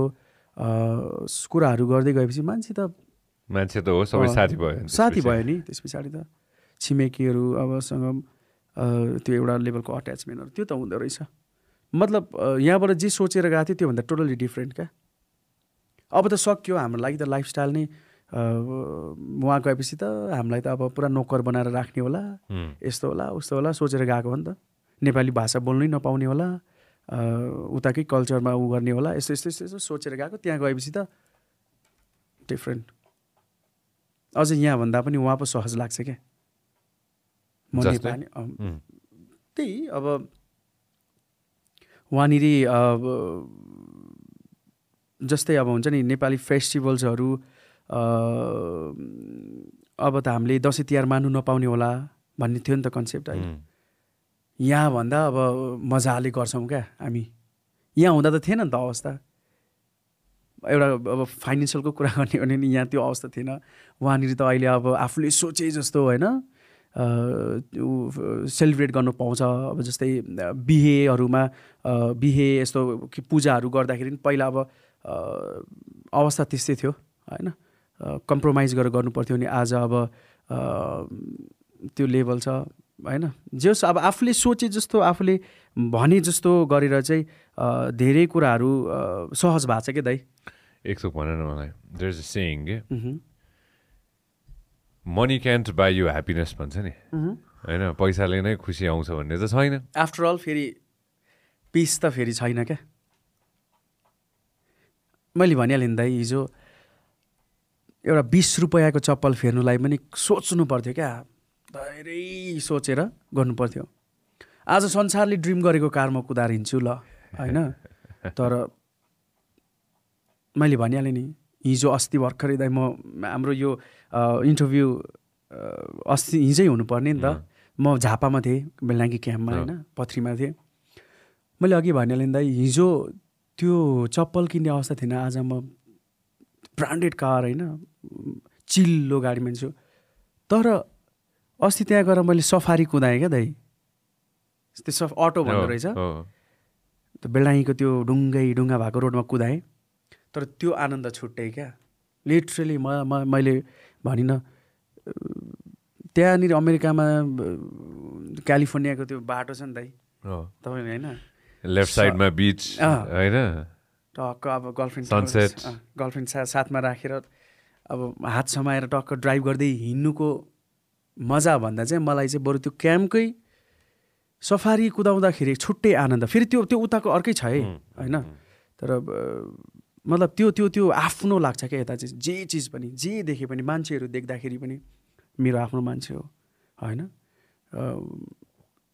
कुराहरू गर्दै गएपछि मान्छे त मान्छे त हो सबै साथी भयो साथी। भयो नि त्यस पछाडि त। छिमेकीहरू अबसँग त्यो एउटा लेभलको अट्याचमेन्टहरू त्यो त हुँदो रहेछ। मतलब यहाँबाट जे सोचेर गएको थियो त्योभन्दा टोटली डिफ्रेन्ट क्या। अब त सक्यो हाम्रो लागि त लाइफस्टाइल नै उहाँ गएपछि त हामीलाई त अब पुरा नोकर बनाएर राख्ने होला। यस्तो होला उस्तो होला सोचेर गएको हो नि त। नेपाली भाषा बोल्नै नपाउने होला उताकै कल्चरमा उ गर्ने होला यस्तो यस्तो यस्तो यस्तो सोचेर गएको। त्यहाँ गएपछि त डिफ्रेन्ट अझ यहाँभन्दा पनि उहाँ पो सहज लाग्छ क्या। म? नेपाली त्यही अब वहाँनिर जस्तै अब हुन्छ नि नेपाली फेस्टिभल्सहरू अब त हामीले दसैँ तिहार मान्नु नपाउने होला भन्ने थियो नि त कन्सेप्ट है उम्, यहाँभन्दा अब मजाले गर्छौँ क्या हामी। यहाँ हुँदा त थिएन नि त अवस्था। एउटा अब फाइनेन्सियलको कुरा गर्ने भने नि यहाँ त्यो अवस्था थिएन। वहाँनिर त अहिले अब आफूले सोचे जस्तो होइन। सेलिब्रेट गर्नु पाउँछ। अब जस्तै बिहेहरूमा बिहे यस्तो पूजाहरू गर्दाखेरि पनि पहिला अब अवस्था त्यस्तै थियो होइन? कम्प्रोमाइज गरेर गर्नु पर्थ्यो भने आज अब त्यो लेभल छ होइन? जस अब आफूले सोचे जस्तो आफूले भने जस्तो गरेर चाहिँ धेरै कुराहरू सहज भएको छ क्या दाइ? एक थोक भन न मलाई there is a saying money can't buy you happiness भन्छ नि। होइन? पैसाले नै खुसी आउँछ भन्ने त छैन। आफ्टर अल फेरि पिस त फेरि छैन क्या। मैले भनिहालेँ नि दाइ हिजो एउटा बिस रुपियाँको चप्पल फेर्नुलाई पनि सोच्नु पर्थ्यो क्या। धेरै सोचेर गर्नु पर्थ्यो आज संसारले ड्रिम गरेको कारमा कुदाएर हिँड्छु ल होइन? तर मैले भनिहालेँ नि हिजो अस्ति भर्खरै दाइ म हाम्रो यो इन्टरभ्यू अस्ति हिजै हुनुपर्ने नि त। म झापामा थिएँ बेलाङ्गी क्याम्पमा होइन? पथरीमा थिएँ। मैले अघि भनिहालेँ दाइ हिजो त्यो चप्पल किन्ने अवस्था थिएन आज म ब्रान्डेड कार होइन? चिल्लो गाडीमा छु तर अस्ति त्यहाँ गएर मैले सफारी कुदाएँ क्या दाइ त्यो सफ अटो भन्दो रहेछ। त्यो बेलाङीको त्यो डुङ्गै डुङ्गा भएको रोडमा कुदाएँ तर त्यो आनन्द छुट्टै क्या लिटरली म मैले भनिनँ त्यहाँनिर अमेरिकामा क्यालिफोर्नियाको त्यो बाटो छ नि दाइ हो। तपाईँले होइन लेफ्ट साइडमा बिच। होइन टक्क अब गर्लफ्रेन्ड Sunset. गर्लफ्रेन्ड सा साथमा राखेर अब हात समाएर टक्क ड्राइभ गर्दै हिँड्नुको मजा भन्दा चाहिँ मलाई चाहिँ बरु त्यो क्याम्पकै सफारी कुदाउँदाखेरि छुट्टै आनन्द। फेरि त्यो त्यो उताको अर्कै छ है होइन? तर मतलब त्यो त्यो त्यो आफ्नो लाग्छ क्या यता चाहिँ जे चिज पनि जे देखे पनि मान्छेहरू देख्दाखेरि पनि मेरो आफ्नो मान्छे हो होइन?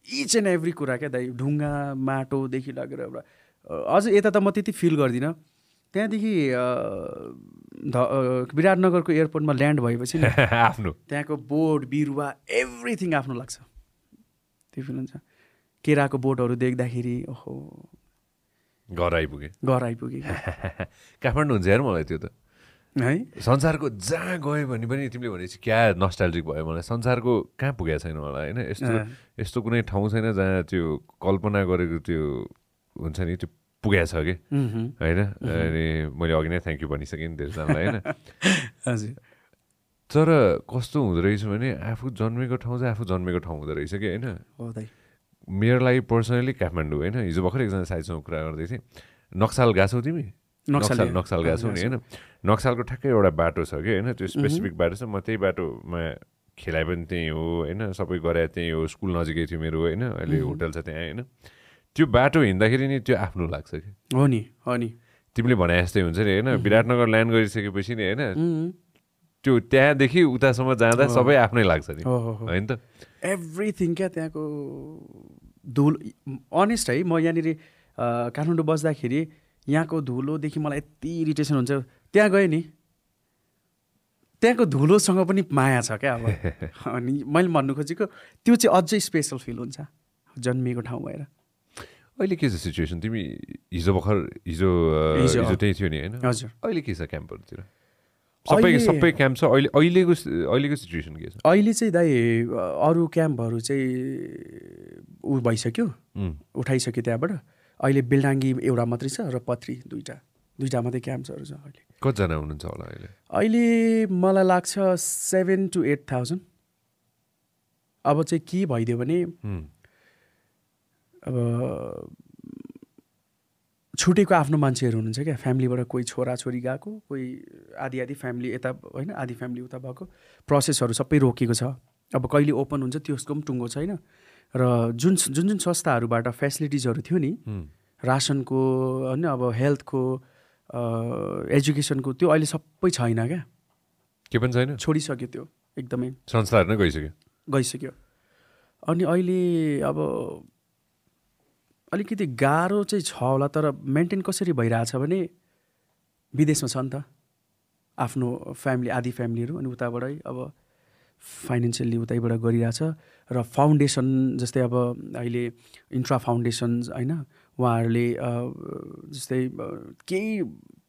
इच एन्ड एभ्री कुरा क्या दाइ ढुङ्गा माटोदेखि लगेर एउटा अझ यता त म त्यति फिल गर्दिनँ। त्यहाँदेखि ध विराटनगरको एयरपोर्टमा ल्यान्ड भएपछि [LAUGHS] आफ्नो। त्यहाँको बोट बिरुवा एभ्रिथिङ आफ्नो लाग्छ। त्यो फिल हुन्छ। केराको बोटहरू देख्दाखेरि ओहो। घर आइपुगे। घर आइपुगेँ। [LAUGHS] काठमाडौँ हुन्छ यार मलाई त्यो त। है? संसारको जहाँ गयो भने पनि तिमीले भनेपछि क्या नस्टाइल्जिक भयो मलाई। संसारको कहाँ पुगेको छैन मलाई होइन? यस्तो। यस्तो कुनै ठाउँ छैन जहाँ त्यो कल्पना गरेको त्यो हुन्छ नि त्यो पुगेको छ कि। होइन अनि मैले अघि नै थ्याङ्क यू भनिसकेँ नि धेरैजनालाई होइन हजुर तर कस्तो हुँदो रहेछ भने आफू जन्मेको ठाउँ चाहिँ आफू जन्मेको ठाउँ हुँदो रहेछ कि होइन मेरो लागि पर्सनली काठमाडौँ होइन हिजो भर्खर एकजना साथीसँग कुरा गर्दै थिएँ नक्साल गएको छौ तिमी नक्साल नक्साल नक्साल गएको छौँ नि होइन नक्सालको ठ्याक्कै एउटा बाटो छ कि होइन त्यो स्पेसिफिक बाटो छ म त्यही बाटोमा खेलाइ पनि त्यहीँ हो होइन सबै गरे त्यहीँ हो स्कुल नजिकै थियो मेरो होइन अहिले होटल छ त्यहाँ होइन त्यो बाटो हिँड्दाखेरि नि त्यो आफ्नो लाग्छ कि। हो नि हो नि। तिमीले भने जस्तै हुन्छ नि होइन? विराटनगर ल्यान्ड गरिसकेपछि नि होइन? त्यो त्यहाँदेखि उतासम्म जाँदा सबै आफ्नै लाग्छ नि। होइन त? एभ्रिथिङ क्या त्यहाँको धुलो अनेस्ट है म यहाँनिर काठमाडौँ बस्दाखेरि यहाँको धुलोदेखि मलाई यति इरिटेसन हुन्छ। त्यहाँ गएँ नि। त्यहाँको धुलोसँग पनि माया छ क्या अब। [LAUGHS] अनि मैले भन्नु खोजेको त्यो चाहिँ अझै स्पेसल फिल हुन्छ जन्मिएको ठाउँ भएर। अहिले के छ सिचुएसन तिमी हिजो भर्खर हिजो हिजो। त्यही थियो नि होइन? हजुर। अहिले के छ क्याम्पहरूतिर सबै सबै क्याम्प छ अहिले अहिलेको अहिलेको सिचुएसन के छ? अहिले चाहिँ दाइ अरू क्याम्पहरू चाहिँ ऊ भइसक्यो। उठाइसक्यो त्यहाँबाट। अहिले बेलडाङ्गी एउटा मात्रै छ र पत्री दुईवटा। दुईवटा मात्रै क्याम्प्सहरू छ अहिले। कतिजना हुनुहुन्छ होला अहिले? अहिले मलाई लाग्छ सेभेन टु एट थाउजन्ड अब चाहिँ के भइदियो भने अब छुटेको आफ्नो मान्छेहरू हुनुहुन्छ क्या? फ्यामिलीबाट कोही छोरा छोरी गएको कोही आधी आधी फ्यामिली यता होइन आधी फ्यामिली उता भएको। प्रोसेसहरू सबै रोकिएको छ। अब कहिले ओपन हुन्छ त्यसको पनि टुङ्गो छैन। र जुन जुन जुन संस्थाहरूबाट फेसिलिटिजहरू थियो नि रासनको होइन अब हेल्थको एजुकेसनको त्यो अहिले सबै छैन क्या। के पनि छैन? छोडिसक्यो त्यो एकदमै। संस्थाहरू नै गइसक्यो? गइसक्यो। अनि अहिले अब अलिकति गाह्रो चाहिँ छ होला तर मेन्टेन कसरी भइरहेछ भने विदेशमा छ नि त। आफ्नो फ्यामिली आदि फ्यामिलीहरू अनि उताबाटै अब फाइनेन्सियल्ली उतैबाट गरिरहेछ र फाउन्डेसन जस्तै अब अहिले इन्ट्रा फाउन्डेसन्स होइन उहाँहरूले जस्तै केही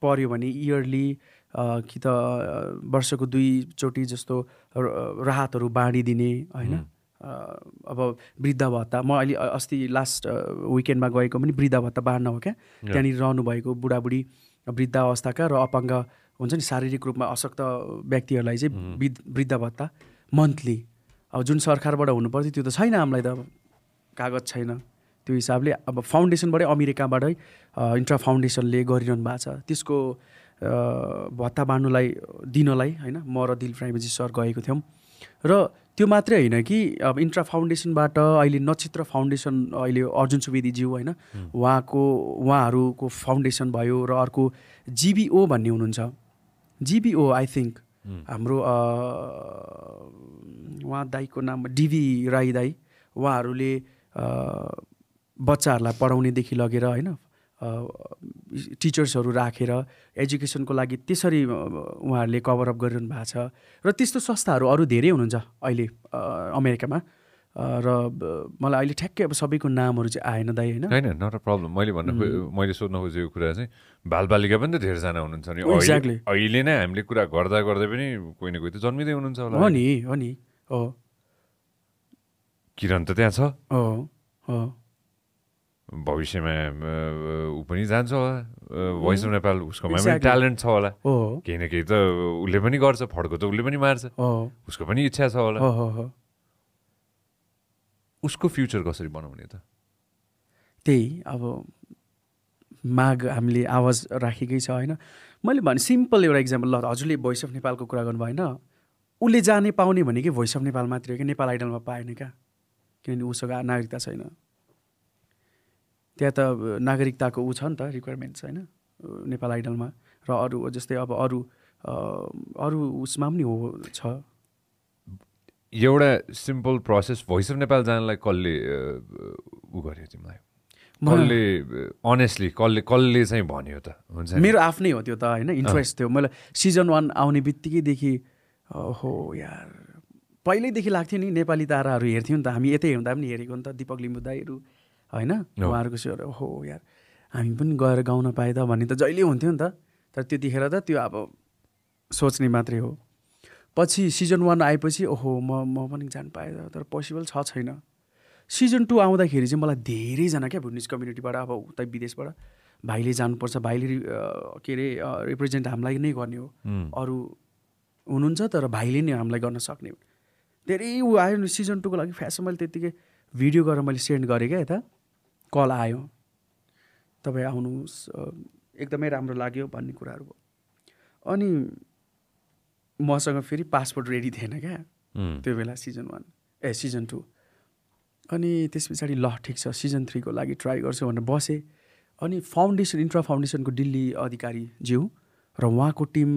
पऱ्यो भने इयरली कि त वर्षको दुईचोटि जस्तो राहतहरू बाँडिदिने होइन? अब वृद्ध भत्ता। म अहिले अस्ति लास्ट विकेन्डमा गएको पनि वृद्ध भत्ता बाँड्न हो क्या? त्यहाँनिर रहनुभएको बुढाबुढी वृद्ध अवस्थाका र अपाङ्ग हुन्छ नि शारीरिक रूपमा अशक्त व्यक्तिहरूलाई चाहिँ वृद्ध वृद्ध भत्ता मन्थली अब जुन सरकारबाट हुनु पर्थ्यो त्यो त छैन हामीलाई त कागज छैन। त्यो हिसाबले अब फाउन्डेसनबाटै अमेरिकाबाटै इन्ट्रा फाउन्डेसनले गरिरहनु भएको छ। त्यसको भत्ता बाँड्नुलाई दिनलाई होइन म र दिल फ्राइमेजी सर गएको थियौँ। र त्यो मात्रै होइन कि अब इन्ट्रा फाउन्डेसनबाट अहिले नक्षत्र फाउन्डेसन अहिले अर्जुन सुवेदीज्यू होइन उहाँको उहाँहरूको फाउन्डेसन भयो र अर्को जिबिओ भन्ने हुनुहुन्छ। जिबिओ आई थिङ्क हाम्रो उहाँ दाईको नाम डिभी राई दाई उहाँहरूले बच्चाहरूलाई पढाउनेदेखि लगेर होइन टिचर्सहरू राखेर एजुकेसनको लागि त्यसरी उहाँहरूले कभरअप गरिरहनु भएको छ। र त्यस्तो संस्थाहरू अरू धेरै हुनुहुन्छ अहिले अमेरिकामा। र मलाई अहिले ठ्याक्कै अब सबैको नामहरू चाहिँ आएन दाइ होइन? होइन नट अ प्रब्लम मैले भन्न मैले सोध्न खोजेको कुरा चाहिँ बालबालिका पनि त धेरैजना हुनुहुन्छ नि। अहिले- Exactly. अहिले नै हामीले कुरा गर्दा गर्दै पनि कोही न कोही त जन्मिँदै हुनुहुन्छ होला। हो नि हो नि। हो। किरण त त्यहाँ छ। हो हो। भविष्यमा ऊ पनि जान्छ होला भोइस अफ नेपाल उसकोमा पनि. ट्यालेन्ट छ होला केही न केही त उसले पनि गर्छ फड्को त उसले पनि मार्छ उसको पनि इच्छा छ होला उसको फ्युचर कसरी बनाउने त त्यही अब माग हामीले आवाज राखेकै छ होइन मैले भने सिम्पल एउटा इक्जाम्पल ल हजुरले भोइस अफ नेपालको कुरा गर्नुभयो होइन उसले जाने पाउने भनेकै भोइस अफ नेपाल मात्रै हो कि नेपाल आइडलमा पाएन क्या किनभने उसँग नागरिकता छैन त्यहाँ त नागरिकताको ऊ छ नि त रिक्वायरमेन्ट्स होइन? नेपाल आइडलमा र अरू जस्तै अब अरू अरू उसमा पनि हो छ। एउटा simple process Voice of Nepal जानलाई कसले ऊ गर्यो तिमीलाई? कसले अनेस्टली कसले कसले चाहिँ भन्यो त? हुन्छ? मेरो आफ्नै हो त्यो त होइन? इन्ट्रेस्ट थियो। मलाई सिजन वान आउने बित्तिकैदेखि हो यार। पहिल्यैदेखि लाग्थ्यो नि नेपाली ताराहरू हेर्थ्यौँ नि त। हामी यतै हुँदा पनि हेरेको नि त दिपक लिम्बू दाईहरू होइन। उहाँहरूको सेयर हो यार हामी पनि गएर गाउन पाए त भन्ने त जहिले हुन्थ्यो नि त। तर त्यतिखेर त त्यो अब सोच्ने मात्रै हो। पछि सिजन वान आएपछि ओहो म म पनि जान पाएँ तर पोसिबल छ छैन। सिजन टू आउँदाखेरि चाहिँ मलाई धेरैजना क्या भुटनिज कम्युनिटीबाट अब उता विदेशबाट भाइले जानुपर्छ। भाइले के अरे रिप्रेजेन्ट हामीलाई नै गर्ने हो। उम्, अरू हुनुहुन्छ तर भाइले नै हामीलाई गर्न सक्ने धेरै ऊ आयो नि सिजन टूको लागि। फ्यासन मैले त्यत्तिकै भिडियो गरेर मैले सेन्ड गरेँ क्या यता। कल आयो। तपाईँ आउनुहोस् एकदमै राम्रो लाग्यो भन्ने कुराहरू भयो। अनि मसँग फेरि पासपोर्ट रेडी थिएन क्या। त्यो बेला सिजन वान ए सिजन टू अनि त्यस पछाडि ल ठिक छ सिजन थ्रीको लागि ट्राई गर्छु भनेर बसेँ। अनि फाउन्डेसन इन्ट्रा फाउन्डेसनको दिल्ली अधिकारी ज्यू र उहाँको टिम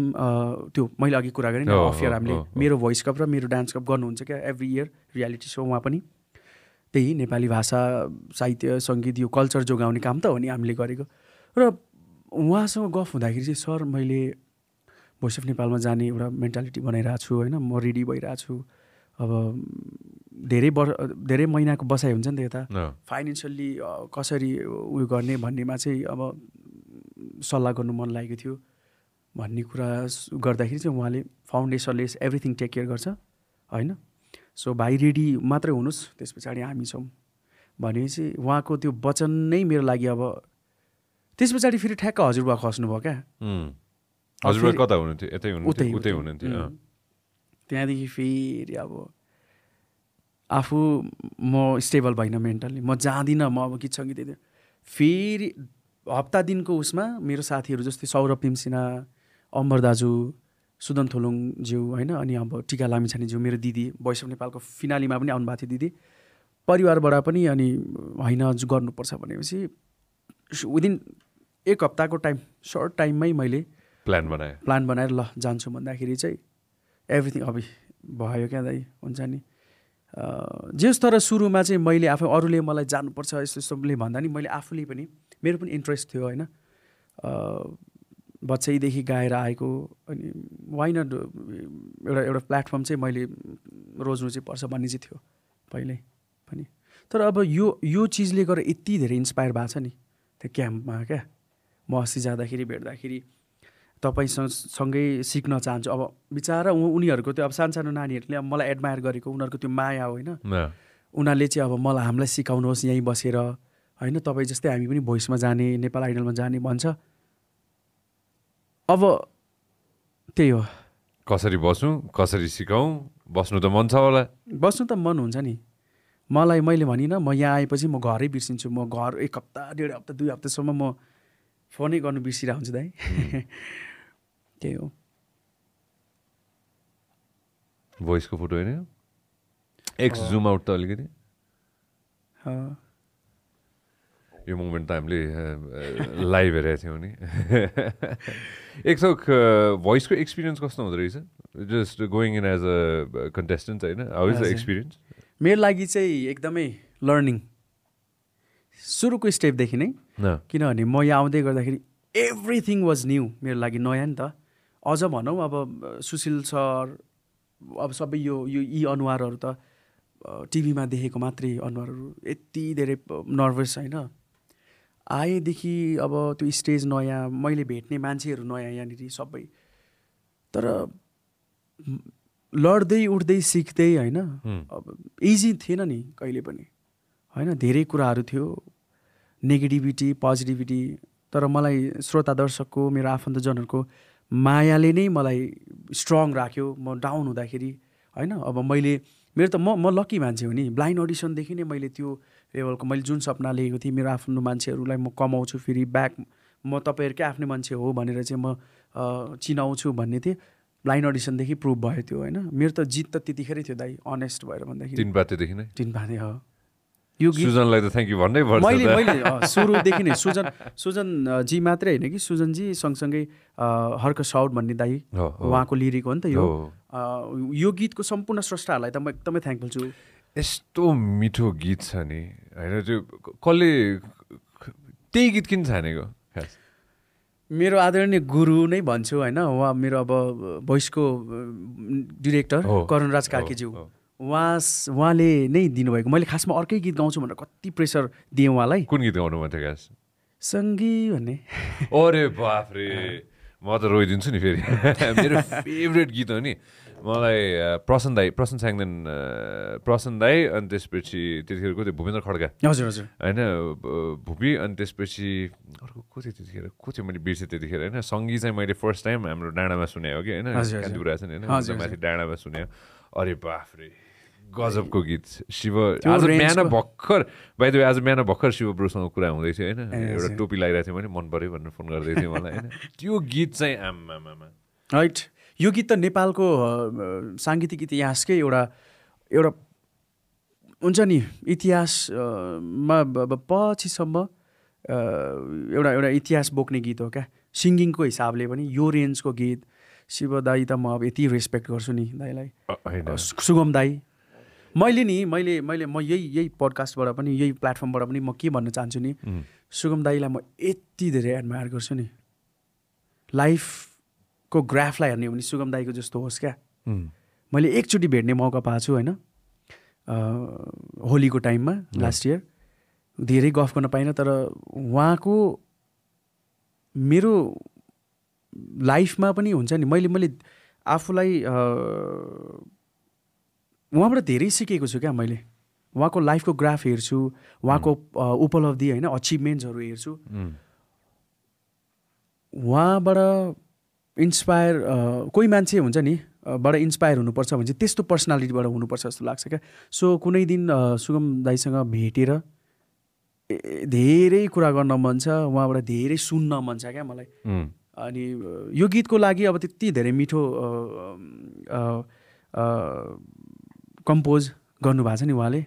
त्यो मैले अघि कुरा गरेँ नि हो, अफ इयर हो, हामीले। मेरो भोइस कप र मेरो डान्स कप गर्नुहुन्छ क्या एभ्री इयर रियालिटी सो उहाँ पनि। त्यही नेपाली भाषा साहित्य सङ्गीत यो कल्चर जोगाउने काम त हो नि हामीले गरेको। र उहाँसँग गफ हुँदाखेरि चाहिँ सर मैले भोइस अफ नेपालमा जाने एउटा मेन्टालिटी बनाइरहेको छु होइन। म रेडी भइरहेको छु। अब धेरै वर धेरै महिनाको बसाइ हुन्छ नि त यता। फाइनेन्सियल्ली कसरी उयो गर्ने भन्नेमा चाहिँ अब सल्लाह गर्नु मन लागेको थियो। भन्ने कुरा गर्दाखेरि चाहिँ उहाँले फाउन्डेसनले एभ्रिथिङ टेक केयर गर्छ होइन। सो भाइ रेडी मात्रै हुनुहोस् त्यस पछाडि हामी छौँ। भनेपछि उहाँको त्यो वचन नै मेरो लागि अब त्यस पछाडि फेरि ठ्याक्क हजुरबा खस्नुभयो क्या। हजुरबा कता हुनुहुन्थ्यो? यतै उतै हुनुहुन्थ्यो उतै हुनुहुन्थ्यो. त्यहाँदेखि फेरि अब आफू म स्टेबल भइनँ मेन्टल्ली। म जाँदिनँ म अब गीत सङ्गीत यति। फेरि हप्ता दिनको उसमा मेरो साथीहरू जस्तै सौरभ पिम्सिना अम्बर दाजु सुदन थोलुङज्यू होइन अनि अब टिका लामिछानेज्यू मेरो दिदी भोइस अफ नेपालको फिनालीमा पनि आउनुभएको थियो दिदी। परिवारबाट पनि अनि होइन गर्नुपर्छ भनेपछि विदिन एक हप्ताको टाइम सर्ट टाइममै मैले प्लान बनायो। प्लान बनाएर ल जान्छु भन्दाखेरि चाहिँ एभ्रिथिङ अब भयो क्या दाइ हुन्छ नि। जे तर सुरुमा चाहिँ मैले आफै अरूले मलाई जानुपर्छ यस्तो यस्तोले भन्दा नि मैले आफूले पनि मेरो पनि इन्ट्रेस्ट थियो होइन। बच्चैदेखि गाएर आएको अनि वाइ नट एउटा एउटा प्लेटफर्म चाहिँ मैले रोज्नु चाहिँ पर्छ भन्ने चाहिँ थियो पहिल्यै पनि। तर अब यो यो चिजले गर्दा यति धेरै इन्सपायर भएको छ नि त्यो क्याम्पमा क्या। म अस्ति जाँदाखेरि भेट्दाखेरि तपाईँसँग सँगै सिक्न चाहन्छु। अब बिचरा उनीहरूको त्यो अब सानसानो नानीहरूले अब मलाई एडमायर गरेको उनीहरूको त्यो माया होइन। उनीहरूले चाहिँ अब मलाई हामीलाई सिकाउनुहोस् यहीँ बसेर। होइन तपाईँ जस्तै हामी पनि भोइसमा जाने नेपाल आइडलमा जाने भन्छ। अब त्यही हो। कसरी बसौँ कसरी सिकाउँ? बस्नु त मन छ होला। बस्नु त मन हुन्छ नि। मलाई मैले भनिनँ म यहाँ आएपछि म घरै बिर्सिन्छु। म घर एक हप्ता डेढ हप्ता दुई हप्तासम्म म फोनै गर्नु बिर्सिरहेको हुन्छु दाइ। [LAUGHS] त्यही हो। भोइसको फोटो होइन एक्स जुम आउट त अलिकति। यो मोमेन्ट त हामीले लाइभ हेरेको थियौँ नि। [LAUGHS] एक थोक भोइसको एक्सपिरियन्स कस्तो हुँदो रहेछ? Just going in as a contestant होइन? How is the. एक्सपिरियन्स? मेरो लागि चाहिँ एकदमै लर्निङ। सुरुको स्टेपदेखि न। किनभने म यहाँ आउँदै गर्दाखेरि एभ्रिथिङ वाज न्यू मेरो लागि नयाँ नि त। अझ भनौँ अब सुशील सर अब सबै यो यो यी अनुहारहरू त टिभीमा देखेको मात्रै अनुहारहरू यति धेरै नर्भस होइन? आएदेखि अब त्यो स्टेज नयाँ मैले भेट्ने मान्छेहरू नयाँ यहाँनिर सबै। तर लड्दै उठ्दै सिक्दै होइन। अब इजी थिएन नि कहिले पनि। होइन धेरै कुराहरू थियो नेगेटिभिटी पोजिटिभिटी तर मलाई श्रोता दर्शकको मेरो आफन्तजनहरूको मायाले नै मलाई स्ट्रङ राख्यो। म डाउन हुँदाखेरि होइन अब मैले मेरो त म म लकी मान्छे हो नि। ब्लाइन्ड अडिसनदेखि नै मैले त्यो लेभलको मैले जुन सपना लिएको थिएँ मेरो आफ्नो मान्छेहरूलाई म कमाउँछु फेरि ब्याक म तपाईँहरूकै आफ्नै मान्छे हो भनेर चाहिँ म चिनाउँछु भन्ने थिएँ। ब्लाइन्ड अडिसनदेखि प्रुभ भयो त्यो होइन? मेरो त जित त त्यतिखेरै थियो दाइ अनेस्ट भएर भन्दाखेरि। तिन पातेदेखि नै? तिन हो यो सुजनलाई त थ्याङ्क यू भन्नै पर्छ मैले। मैले [LAUGHS] सुरुदेखि नै सुजन सुजन अँ, जी मात्रै होइन कि? सुजनजी सँगसँगै हर्क साउड भन्ने दाई। उहाँको लिरिक हो नि त यो। यो गीतको सम्पूर्ण स्रष्टाहरूलाई त म एकदमै थ्याङ्कफुल छु। यस्तो मिठो गीत छ नि। होइन त्यो कसले त्यही गीत किन छानेको? खास। मेरो आदरणीय गुरु नै भन्छु होइन? उहाँ मेरो अब भोइसको डिरेक्टर करणराज कार्कीज्यू। उहाँ उहाँले नै दिनुभएको। मैले खासमा अर्कै गीत गाउँछु भनेर कति प्रेसर दिएँ उहाँलाई। कुन गीत गाउनु मन थियो खास? सङ्गी भन्ने। अरे बाफ्रे म त रोइदिन्छु नि फेरि। [LAUGHS] मेरो फेभरेट गीत हो नि। मलाई अ, प्रसन दाई प्रसन स्याङ्देन अ, प्रसन दाई अनि त्यसपछि त्यतिखेरको त्यो भूपेन्द्र खड्का। हजुर हजुर। होइन भुपी अनि त्यसपछि अर्को को थियो त्यतिखेर? को थियो मैले बिर्सेँ त्यतिखेर? होइन सङ्गीत चाहिँ मैले फर्स्ट टाइम हाम्रो डाँडामा सुने हो कि होइन। कान्तिपुरा छ नि होइन? माथि डाँडामा सुने अरे बाफ्रे गजबको गीत। शिव आज बिहान भर्खर बाई द वे आज बिहान भर्खर शिव ब्रोसँग कुरा हुँदै थियो होइन? एउटा. टोपी लगाइरहेको थियो भने मन पऱ्यो भनेर फोन गर्दै थियो मलाई होइन? त्यो गीत चाहिँ आमामा राइट यो गीत त नेपालको साङ्गीतिक इतिहासकै एउटा एउटा हुन्छ नि इतिहासमा पछिसम्म एउटा एउटा इतिहास बोक्ने गीत हो क्या। सिङ्गिङको हिसाबले पनि यो रेन्जको गीत शिव दाई त म अब यति रेस्पेक्ट गर्छु नि दाईलाई। सुगम दाई। मैले नि मैले मैले म यही यही पडकास्टबाट पनि यही प्लेटफर्मबाट पनि म के भन्न चाहन्छु नि सुगम दाईलाई म यति धेरै एडमायर गर्छु नि। लाइफको ग्राफलाई हेर्ने हो भने सुगम दाईको जस्तो होस् क्या। मैले एकचोटि भेट्ने मौका पाएको छु होइन। होलीको टाइममा लास्ट इयर धेरै गफ गर्न पाइनँ तर उहाँको मेरो लाइफमा पनि हुन्छ नि। मैले मैले आफूलाई उहाँबाट धेरै सिकेको छु क्या मैले। उहाँको लाइफको ग्राफ हेर्छु उहाँको उपलब्धि होइन अचिभमेन्ट्सहरू हेर्छु। उहाँबाट इन्सपायर कोही मान्छे हुन्छ नि बाट इन्सपायर हुनुपर्छ भने चाहिँ त्यस्तो पर्सनालिटीबाट हुनुपर्छ जस्तो लाग्छ क्या। सो कुनै दिन सुगम दाईसँग भेटेर धेरै कुरा गर्न मन छ उहाँबाट धेरै सुन्न मन छ क्या मलाई। अनि यो गीतको लागि अब त्यति धेरै मिठो कम्पोज गर्नुभएको छ नि उहाँले।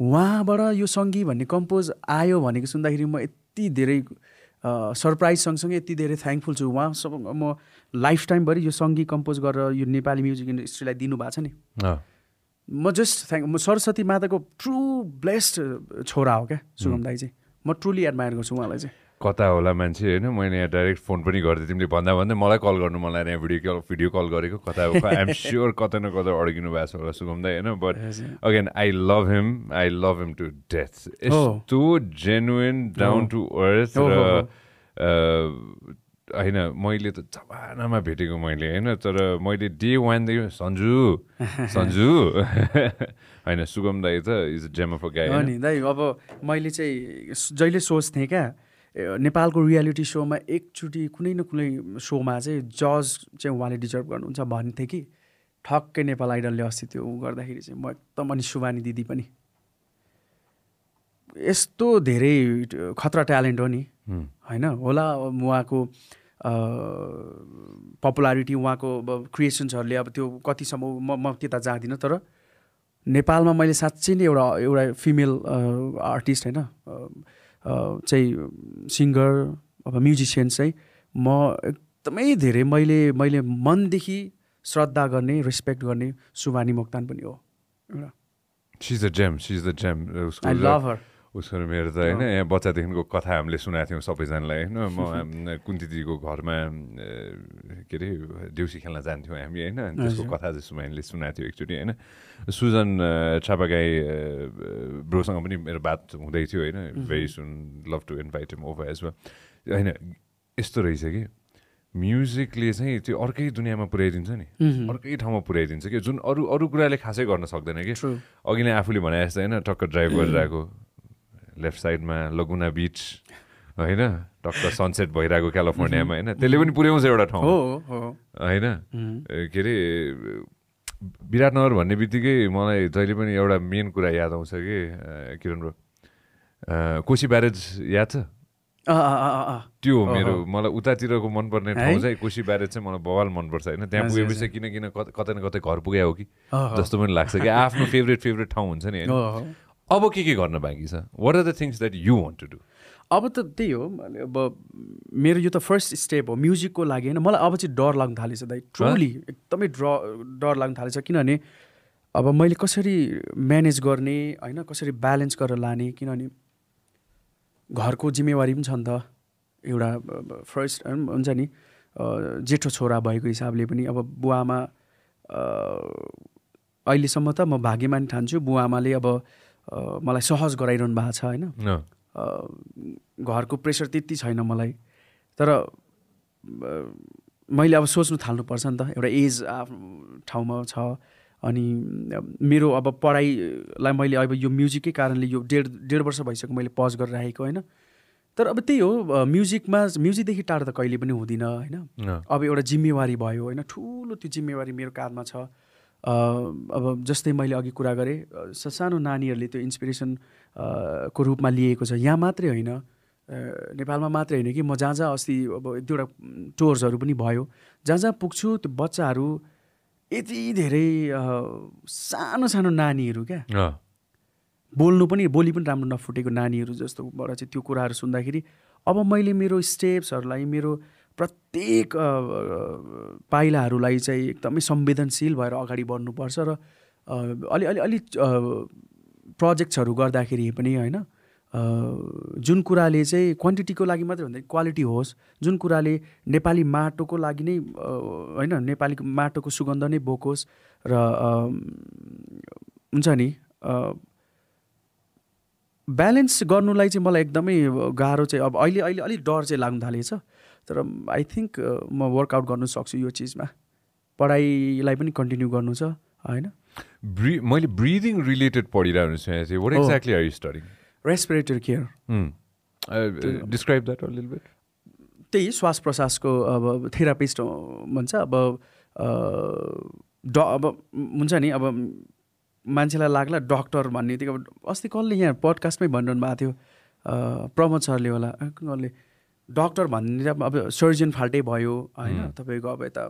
उहाँबाट यो सङ्गी भन्ने कम्पोज आयो भनेको सुन्दाखेरि म यति धेरै सरप्राइज सँगसँगै यति धेरै थ्याङ्कफुल छु। उहाँसँग म लाइफ टाइमभरि यो सङ्गीत कम्पोज गरेर यो नेपाली म्युजिक इन्डस्ट्रीलाई दिनुभएको छ नि। म जस्ट थ्याङ्क म सरस्वती माताको ट्रु ब्लेस्ड छोरा हो क्या सुगम दाई चाहिँ म ट्रुली एडमायर गर्छु उहाँलाई चाहिँ। कता होला मान्छे होइन? मैले यहाँ डाइरेक्ट फोन पनि गरिदिएँ तिमीले भन्दा भन्दै मलाई कल गर्नु मलाई यहाँ भिडियो कल भिडियो कल गरेको कता हो? आइएम स्योर कतै न कतै अड्किनु भएको छ होला सुगमदा होइन? But again I love him I love him to death यस्तो जेन्युन डाउन टु अर्थ र। अ, होइन मैले त जमानामा भेटेको मैले होइन? तर मैले डे वानदेखि सन्जु [LAUGHS] सन्जु। [LAUGHS] होइन सुगम दाई त इज जेम अफ अ गाई नि दाइ अब मैले चाहिँ जहिले सोच्थेँ क्या नेपालको रियालिटी सोमा एकचोटि कुनै न कुनै सोमा चाहिँ जज चाहिँ उहाँले डिजर्भ गर्नुहुन्छ भन्थेँ कि ठक्कै नेपाल आइडलले अस्ति त्यो गर्दाखेरि चाहिँ म एकदम अनि सुवानी दिदी पनि। यस्तो धेरै खतरा ट्यालेन्ट हो नि। होइन? होला उहाँको पपुलारिटी उहाँको अब क्रिएसन्सहरूले अब त्यो कतिसम्म म म त्यता जाँदिनँ तर नेपालमा मैले साँच्चै नै एउटा एउटा फिमेल आर्टिस्ट होइन। चाहिँ सिङ्गर अब म्युजिसियन चाहिँ म एकदमै धेरै मैले मैले मनदेखि श्रद्धा गर्ने रेस्पेक्ट गर्ने सुवानी मोक्तान पनि हो। एउटा seize the gem seize the gem उसको आई लभ हर उसको र मेरो त होइन यहाँ बच्चादेखिको कथा हामीले सुनाएको थियौँ सबैजनालाई। होइन म [LAUGHS] हाम- कुन्ती दिदीको घरमा के अरे देउसी खेल्न जान्थ्यौँ हामी होइन अनि त्यसको। कथा चाहिँ सुमाइनले सुनाएको थियो एकचोटि होइन। सुजन छापागाई ब्रोसँग पनि मेरो बात हुँदै थियो होइन। Very soon love to invite him over as well होइन यस्तो रहेछ कि म्युजिकले चाहिँ त्यो अर्कै दुनियाँमा पुर्याइदिन्छ नि। अर्कै ठाउँमा पुर्याइदिन्छ कि जुन अरू अरू कुराले खासै गर्न सक्दैन कि। अघि नै आफूले भने जस्तो होइन टक्क ड्राइभ गरिरहेको। लेफ्ट साइडमा लगुना बिच होइन? टक्क सनसेट भइरहेको क्यालिफोर्नियामा होइन? त्यसले पनि पुर्याउँछ एउटा ठाउँ हो। होइन? के अरे विराटनगर भन्ने बित्तिकै मलाई जहिले पनि एउटा मेन कुरा याद आउँछ कि Kiran bro uh, Koshi barrage याद छ। त्यो हो मेरो मलाई उतातिरको मनपर्ने? ठाउँ चाहिँ कोसी ब्यारेज चाहिँ मलाई बवाल मनपर्छ होइन? त्यहाँ पुगेपछि किन किन कतै न कतै घर पुग्या हो कि। जस्तो पनि लाग्छ कि [LAUGHS] आफ्नो फेभरेट फेभरेट ठाउँ हुन्छ नि होइन। अब के के गर्न बाँकी छ? What are the things that you want to do अब त त्यही हो अब मेरो यो त फर्स्ट स्टेप हो म्युजिकको लागि होइन। मलाई अब चाहिँ डर लाग्नु थालेछ दाइ ट्रुली एकदमै ड्र डर लाग्नु थालेछ किनभने अब मैले कसरी म्यानेज गर्ने होइन कसरी ब्यालेन्स गरेर लाने किनभने घरको जिम्मेवारी पनि छ नि त। एउटा फर्स्ट हुन्छ नि जेठो छोरा भएको हिसाबले पनि अब बुवामा अहिलेसम्म त म भाग्यमानी ठान्छु। बुवाआमाले अब मलाई सहज गराइरहनु भएको छ होइन? घरको प्रेसर त्यति छैन मलाई। तर मैले अब सोच्नु थाल्नुपर्छ नि त एउटा एज आफ्नो ठाउँमा छ। अनि मेरो अब पढाइलाई मैले अब यो म्युजिकै कारणले यो डेढ डेढ वर्ष भइसक्यो मैले पज गरेर राखेको होइन? तर अब त्यही हो म्युजिकमा म्युजिकदेखि टाढो त कहिले पनि हुँदिनँ होइन? अब एउटा जिम्मेवारी भयो होइन? ठुलो त्यो जिम्मेवारी मेरो काँधमा छ। अब जस्तै मैले अघि कुरा गरेँ सानो नानीहरूले त्यो इन्सपिरेसन को रूपमा लिएको छ यहाँ मात्रै होइन। नेपालमा मात्रै होइन कि म जहाँ जहाँ अस्ति अब एक दुईवटा टुर्सहरू पनि भयो जहाँ जहाँ पुग्छु त्यो बच्चाहरू यति धेरै सानो सानो नानीहरू क्या। बोल्नु पनि बोली पनि राम्रो नफुटेको नानीहरू जस्तोबाट चाहिँ त्यो कुराहरू सुन्दाखेरि अब मैले मेरो स्टेप्सहरूलाई मेरो प्रत्येक पाइलाहरूलाई चाहिँ एकदमै संवेदनशील भएर अगाडि बढ्नुपर्छ र अलि अलि अलि प्रोजेक्ट्सहरू गर्दाखेरि पनि होइन जुन कुराले चाहिँ क्वान्टिटीको लागि मात्रै भन्दा क्वालिटी होस् जुन कुराले नेपाली माटोको लागि नै होइन नेपाली माटोको सुगन्ध नै बोकोस् र हुन्छ नि ब्यालेन्स गर्नुलाई चाहिँ मलाई एकदमै गाह्रो चाहिँ अब अहिले अहिले अलिक डर चाहिँ लाग्नु थालेको छ तर आई थिङ्क म वर्कआउट गर्नु सक्छु यो चिजमा। पढाइलाई पनि कन्टिन्यू गर्नु छ होइन? ब्रि मैले ब्रिदिङ रिलेटेड पढिरहेको छु what exactly are you studying respiratory care describe that lil bit त्यही श्वास प्रश्वासको अब थेरापिस्ट भन्छ। अब ड अब हुन्छ नि अब मान्छेलाई लाग्ला डक्टर भन्ने अब अस्ति कसले यहाँ पडकास्टमै भनिरहनु भएको थियो प्रमोद सरले होला। कसले? डक्टर भन्ने अब सर्जन फाल्टै भयो होइन? तपाईँको अब यता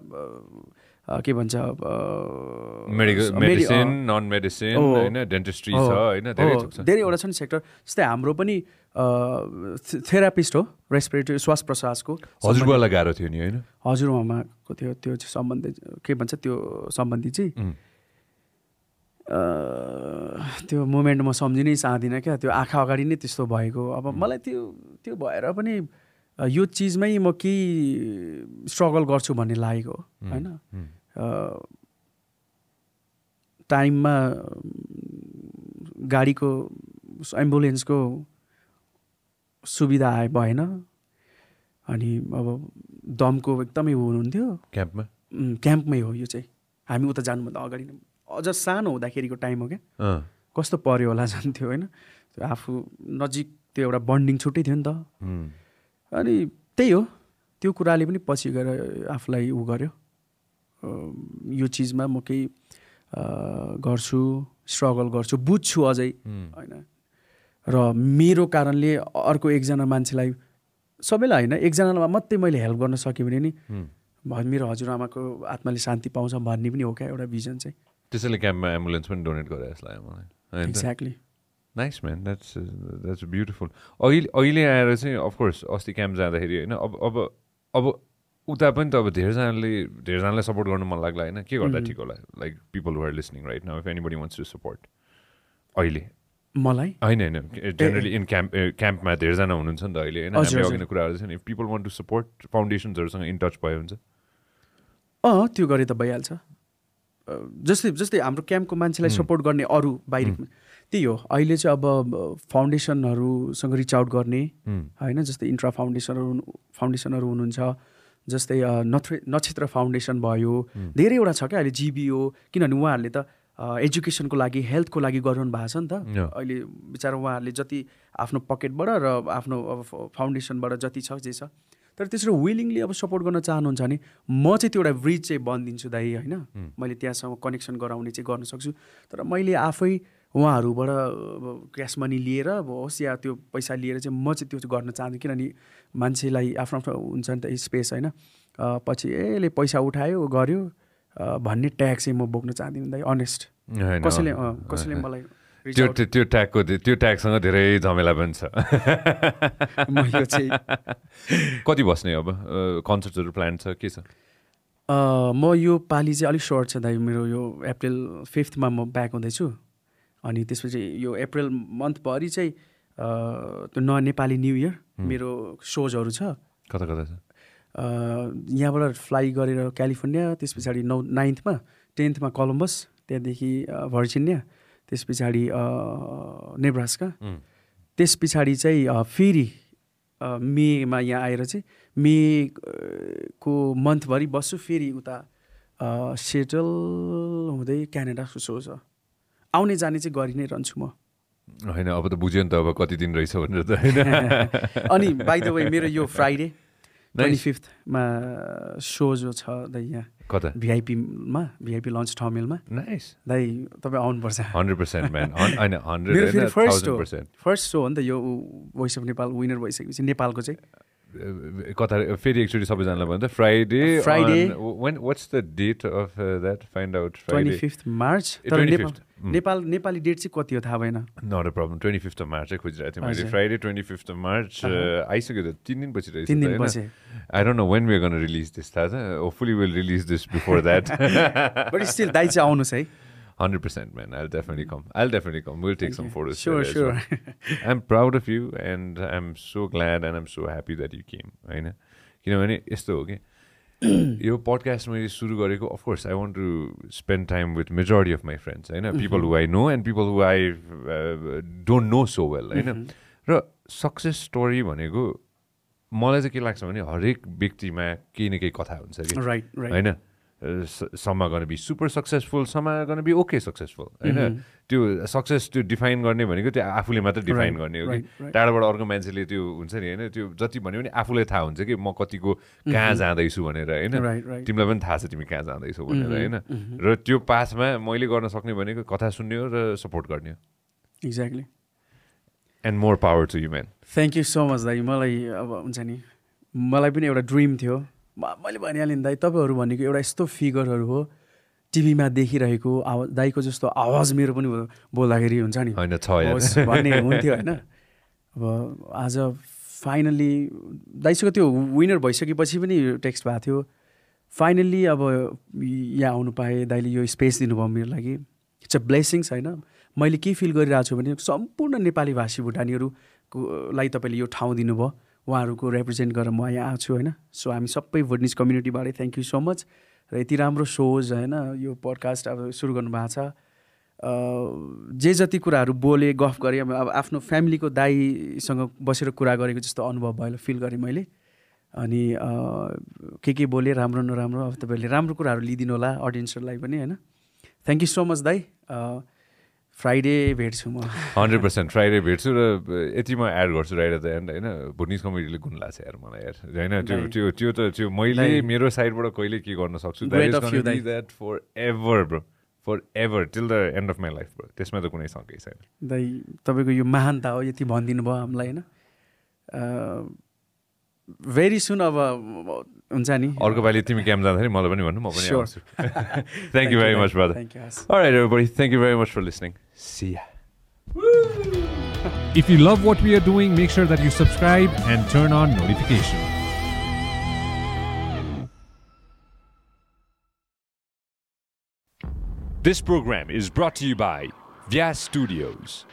के भन्छ मेडिसिन नन मेडिसिन होइन? डेन्टिस्ट्री छ होइन? धेरैवटा छ। नि सेक्टर। जस्तै हाम्रो पनि थेरापिस्ट हो रेस्पिरेटरी श्वास प्रश्वासको हजुरबालाई गाह्रो थियो नि होइन? हजुरआमाको थियो त्यो सम्बन्धी के भन्छ त्यो सम्बन्धी चाहिँ त्यो मुमेन्ट म सम्झिनै चाहदिनँ क्या। त्यो आँखा अगाडि नै त्यस्तो भएको। अब मलाई त्यो त्यो भएर पनि यो चिजमै म केही स्ट्रगल गर्छु भन्ने लागेको होइन? टाइममा गाडीको एम्बुलेन्सको सुविधा आए भएन अनि अब दमको एकदमै हुनुहुन्थ्यो। क्याम्पमा? क्याम्पमै हो यो चाहिँ। हामी उता जानुभन्दा अगाडि नै अझ सानो हुँदाखेरिको टाइम हो क्या। कस्तो पऱ्यो होला जान्थ्यो होइन? आफू नजिक त्यो एउटा बन्डिङ छुट्टै थियो नि त। अनि त्यही हो। त्यो कुराले पनि पछि गएर आफूलाई उ गर्यो। यो चिजमा म केही गर्छु स्ट्रगल गर्छु बुझ्छु अझै। होइन। र मेरो कारणले अर्को एकजना मान्छेलाई सबैलाई होइन एकजनालाई मात्रै मैले हेल्प गर्न सकेँ भने नि मेरो हजुरआमाको आत्माले शान्ति पाउँछ भन्ने पनि हो क्या एउटा भिजन चाहिँ। त्यसैले क्याम्पमा एम्बुलेन्स पनि डोनेट गरे मलाई exactly nice man that's that's beautiful अहिले अहिले आएर चाहिँ अफकोर्स अस्ति क्याम्प जाँदाखेरि होइन अब अब अब उता पनि त अब धेरैजनाले धेरैजनालाई सपोर्ट गर्नु मन लाग्ला होइन? के गर्दा ठिक होला? Like people were listening right now if anybody wants to support अहिले मलाई? होइन होइन. जेनरली इन क्याम्प क्याम्पमा धेरैजना हुनुहुन्छ नि त अहिले होइन? हामी अघि नै कुराहरू छ if people want to support फाउन्डेसन्सहरूसँग in touch भयो हुन्छ अँ त्यो गरे त भइहाल्छ। जस्तै जस्तै हाम्रो क्याम्पको मान्छेलाई सपोर्ट गर्ने अरू बाहिर त्यही हो। अहिले चाहिँ अब फाउन्डेसनहरूसँग रिच आउट गर्ने होइन जस्तै इन्ट्रा फाउन्डेसनहरू फाउन्डेसनहरू हुनुहुन्छ जस्तै नक्षत्र फाउन्डेसन भयो धेरैवटा छ क्या अहिले जिबिओ किनभने उहाँहरूले त एजुकेसनको लागि हेल्थको लागि गरिरहनु भएको छ नि त। अहिले बिचरा उहाँहरूले जति आफ्नो पकेटबाट र आफ्नो अब फाउन्डेसनबाट जति छ जे छ। तर त्यसरी विलिङली अब सपोर्ट गर्न चाहनुहुन्छ भने म चाहिँ त्यो एउटा ब्रिज चाहिँ बनिदिन्छु दाइ होइन। मैले त्यहाँसँग कनेक्सन गराउने चाहिँ गर्न सक्छु। तर मैले आफै उहाँहरूबाट क्यास मनी लिएर अब होस् या त्यो पैसा लिएर चाहिँ म चाहिँ त्यो चाहिँ गर्न चाहन्छु किनभने मान्छेलाई आफ्नो आफ्नो हुन्छ नि त स्पेस होइन। पछि यसले पैसा उठायो गर्यो। भन्ने ट्याग चाहिँ म बोक्न चाहदिनँ दाइ अनेस्ट कसैले कसैले मलाई त्यो त्यो ट्यागको त्यो ट्यागसँग धेरै झमेला पनि छ। [LAUGHS] कति बस्ने अब? कन्सर्ट्सहरू प्लान छ के छ? म यो पालि चाहिँ अलिक सर्ट छ दाइ। मेरो यो अप्रिल फिफ्थमा म ब्याक हुँदैछु। अनि त्यसपछि यो अप्रिल मन्थभरि चाहिँ त्यो न नेपाली न्यु इयर मेरो सोजहरू छ। कता कता छ? यहाँबाट फ्लाइ गरेर क्यालिफोर्निया त्यस पछाडि नौ नाइन्थमा टेन्थमा कलम्बस त्यहाँदेखि भर्जिनिया त्यस पछाडि नेब्रास्का। त्यस पछाडि चाहिँ फेरि मेमा यहाँ आएर चाहिँ मेको मन्थभरि बस्छु फेरि उता सेटल हुँदै क्यानाडाको सो छ। आउने जाने चाहिँ गरि नै रहन्छु म। होइन अब त बुझ्यो नि त अब कति दिन रहेछ भनेर त होइन? [LAUGHS] अनि बाई द वे मेरो यो फ्राइडे ट्वेन्टी फिफ्थमा सो जो छ द यहाँ कता? भिआइपीमा भिआइपी लन्च ठमेलमा नाइस दाइ तपाईँ आउनुपर्छ। हन्ड्रेड पर्सेन्ट म्यान होइन मेरो हन्ड्रेड फेरि होइन फर्स्ट हो फर्स्ट सो हो नि त यो भोइस अफ नेपाल विनर भइसकेपछि नेपालको चाहिँ। कता फेरि एकचोटि सबैजनालाई भन्दा Friday. When what's the date of that find out twenty Friday fifth March तर 25th, नेपाल. नेपाल नेपाली डेट चाहिँ कति हो थाहा भएन not a problem twenty fifth of March चाहिँ खोजिरहेको थिएँ मैले। Friday twenty fifth of March. आइसक्यो त तिन दिन पछि रहेछ तिन दिन? पछि I don't know when we're going to release this, Tata. Hopefully, we'll release this before that. But still दाइ चाहिँ आउनुहोस् है 100%, man. I'll definitely come. I'll definitely come. We'll take some photos. Sure there as well. Sure I'm proud of you and I'm so glad and I'm so happy that you came. होइन किनभने यस्तो हो कि [CLEARS THROAT] यो podcast मैले सुरु गरेको of course I want to spend time with majority of my friends होइन? People who I know and people who I don't know so well होइन? र सक्सेस स्टोरी भनेको मलाई चाहिँ के लाग्छ भने हरेक व्यक्तिमा केही न केही कथा हुन्छ कि? होइन? सम गर्न बी सुपर सक्सेसफुल सम गर्न बी ओके सक्सेसफुल होइन? त्यो सक्सेस त्यो डिफाइन गर्ने भनेको त्यो आफूले मात्र डिफाइन गर्ने हो कि. टाढाबाट अर्को मान्छेले त्यो हुन्छ नि होइन? त्यो जति भन्यो भने आफूलाई थाहा हुन्छ कि म कतिको कहाँ जाँदैछु भनेर होइन? तिमीलाई पनि थाहा छ तिमी कहाँ जाँदैछौ भनेर होइन? र त्यो पासमा मैले गर्न सक्ने भनेको कथा सुन्ने हो र सपोर्ट गर्ने हो। Exactly and more power to you man thank you so much दाइ मलाई अब हुन्छ नि मलाई पनि एउटा ड्रिम थियो। मैले भनिहालेँ नि दाइ तपाईँहरू भनेको एउटा यस्तो फिगरहरू हो टिभीमा देखिरहेको आवाज दाइको जस्तो आवाज मेरो पनि बोल्दाखेरि हुन्छ नि। भन्ने हुन्थ्यो होइन। अब आज फाइनल्ली दाइसँग त्यो विनर भइसकेपछि पनि टेक्स्ट भएको थियो। फाइनल्ली अब यहाँ आउनु पाएँ दाइले यो स्पेस दिनुभयो मेरो लागि। इट्स अ ब्लेसिङ्स होइन। मैले के फिल गरिरहेको छु भने सम्पूर्ण नेपाली भाषी भुटानीहरूको लाई तपाईँले यो ठाउँ दिनुभयो। उहाँहरूको रिप्रेजेन्ट गरेर म यहाँ आएको छु होइन? सो हामी सबै भुटनिज कम्युनिटीबाटै थ्याङ्क यू सो मच र यति राम्रो सोज होइन यो पडकास्ट अब सुरु गर्नुभएको छ। जे जति कुराहरू बोले गफ गरेँ अब आफ्नो फ्यामिलीको दाईसँग बसेर कुरा गरेको जस्तो अनुभव भयो फिल गरेँ मैले। अनि के के बोले राम्रो नराम्रो अब तपाईँहरूले राम्रो कुराहरू लिइदिनु होला अडियन्सहरूलाई पनि होइन? थ्याङ्क यू सो मच दाई। फ्राइडे भेट्छु म। हन्ड्रेड पर्सेन्ट फ्राइडे भेट्छु र यति म एड गर्छु राइट एट द एन्ड होइन? भुटनिज कमेडीले गुण लाग्छ यार मलाई यार। होइन त्यो. त्यो त्यो त त्यो मैले. मेरो साइडबाट कहिले के गर्न सक्छु. That forever bro forever till the end of my life bro त्यसमा त कुनै सङ्कै छैन। दाई तपाईँको यो महानता हो यति भनिदिनु भयो हामीलाई होइन? भेरी सुन अब हुन्छ नि अर्को पालि तिमी क्याम्प जाँदाखेरि मलाई पनि भन्नु म पनि thank you very much brother thank you All right, everybody. Thank you very much for listening. See ya. If you love what we are doing, make sure that you subscribe and turn on notifications. This program is brought to you by Vyas Studios.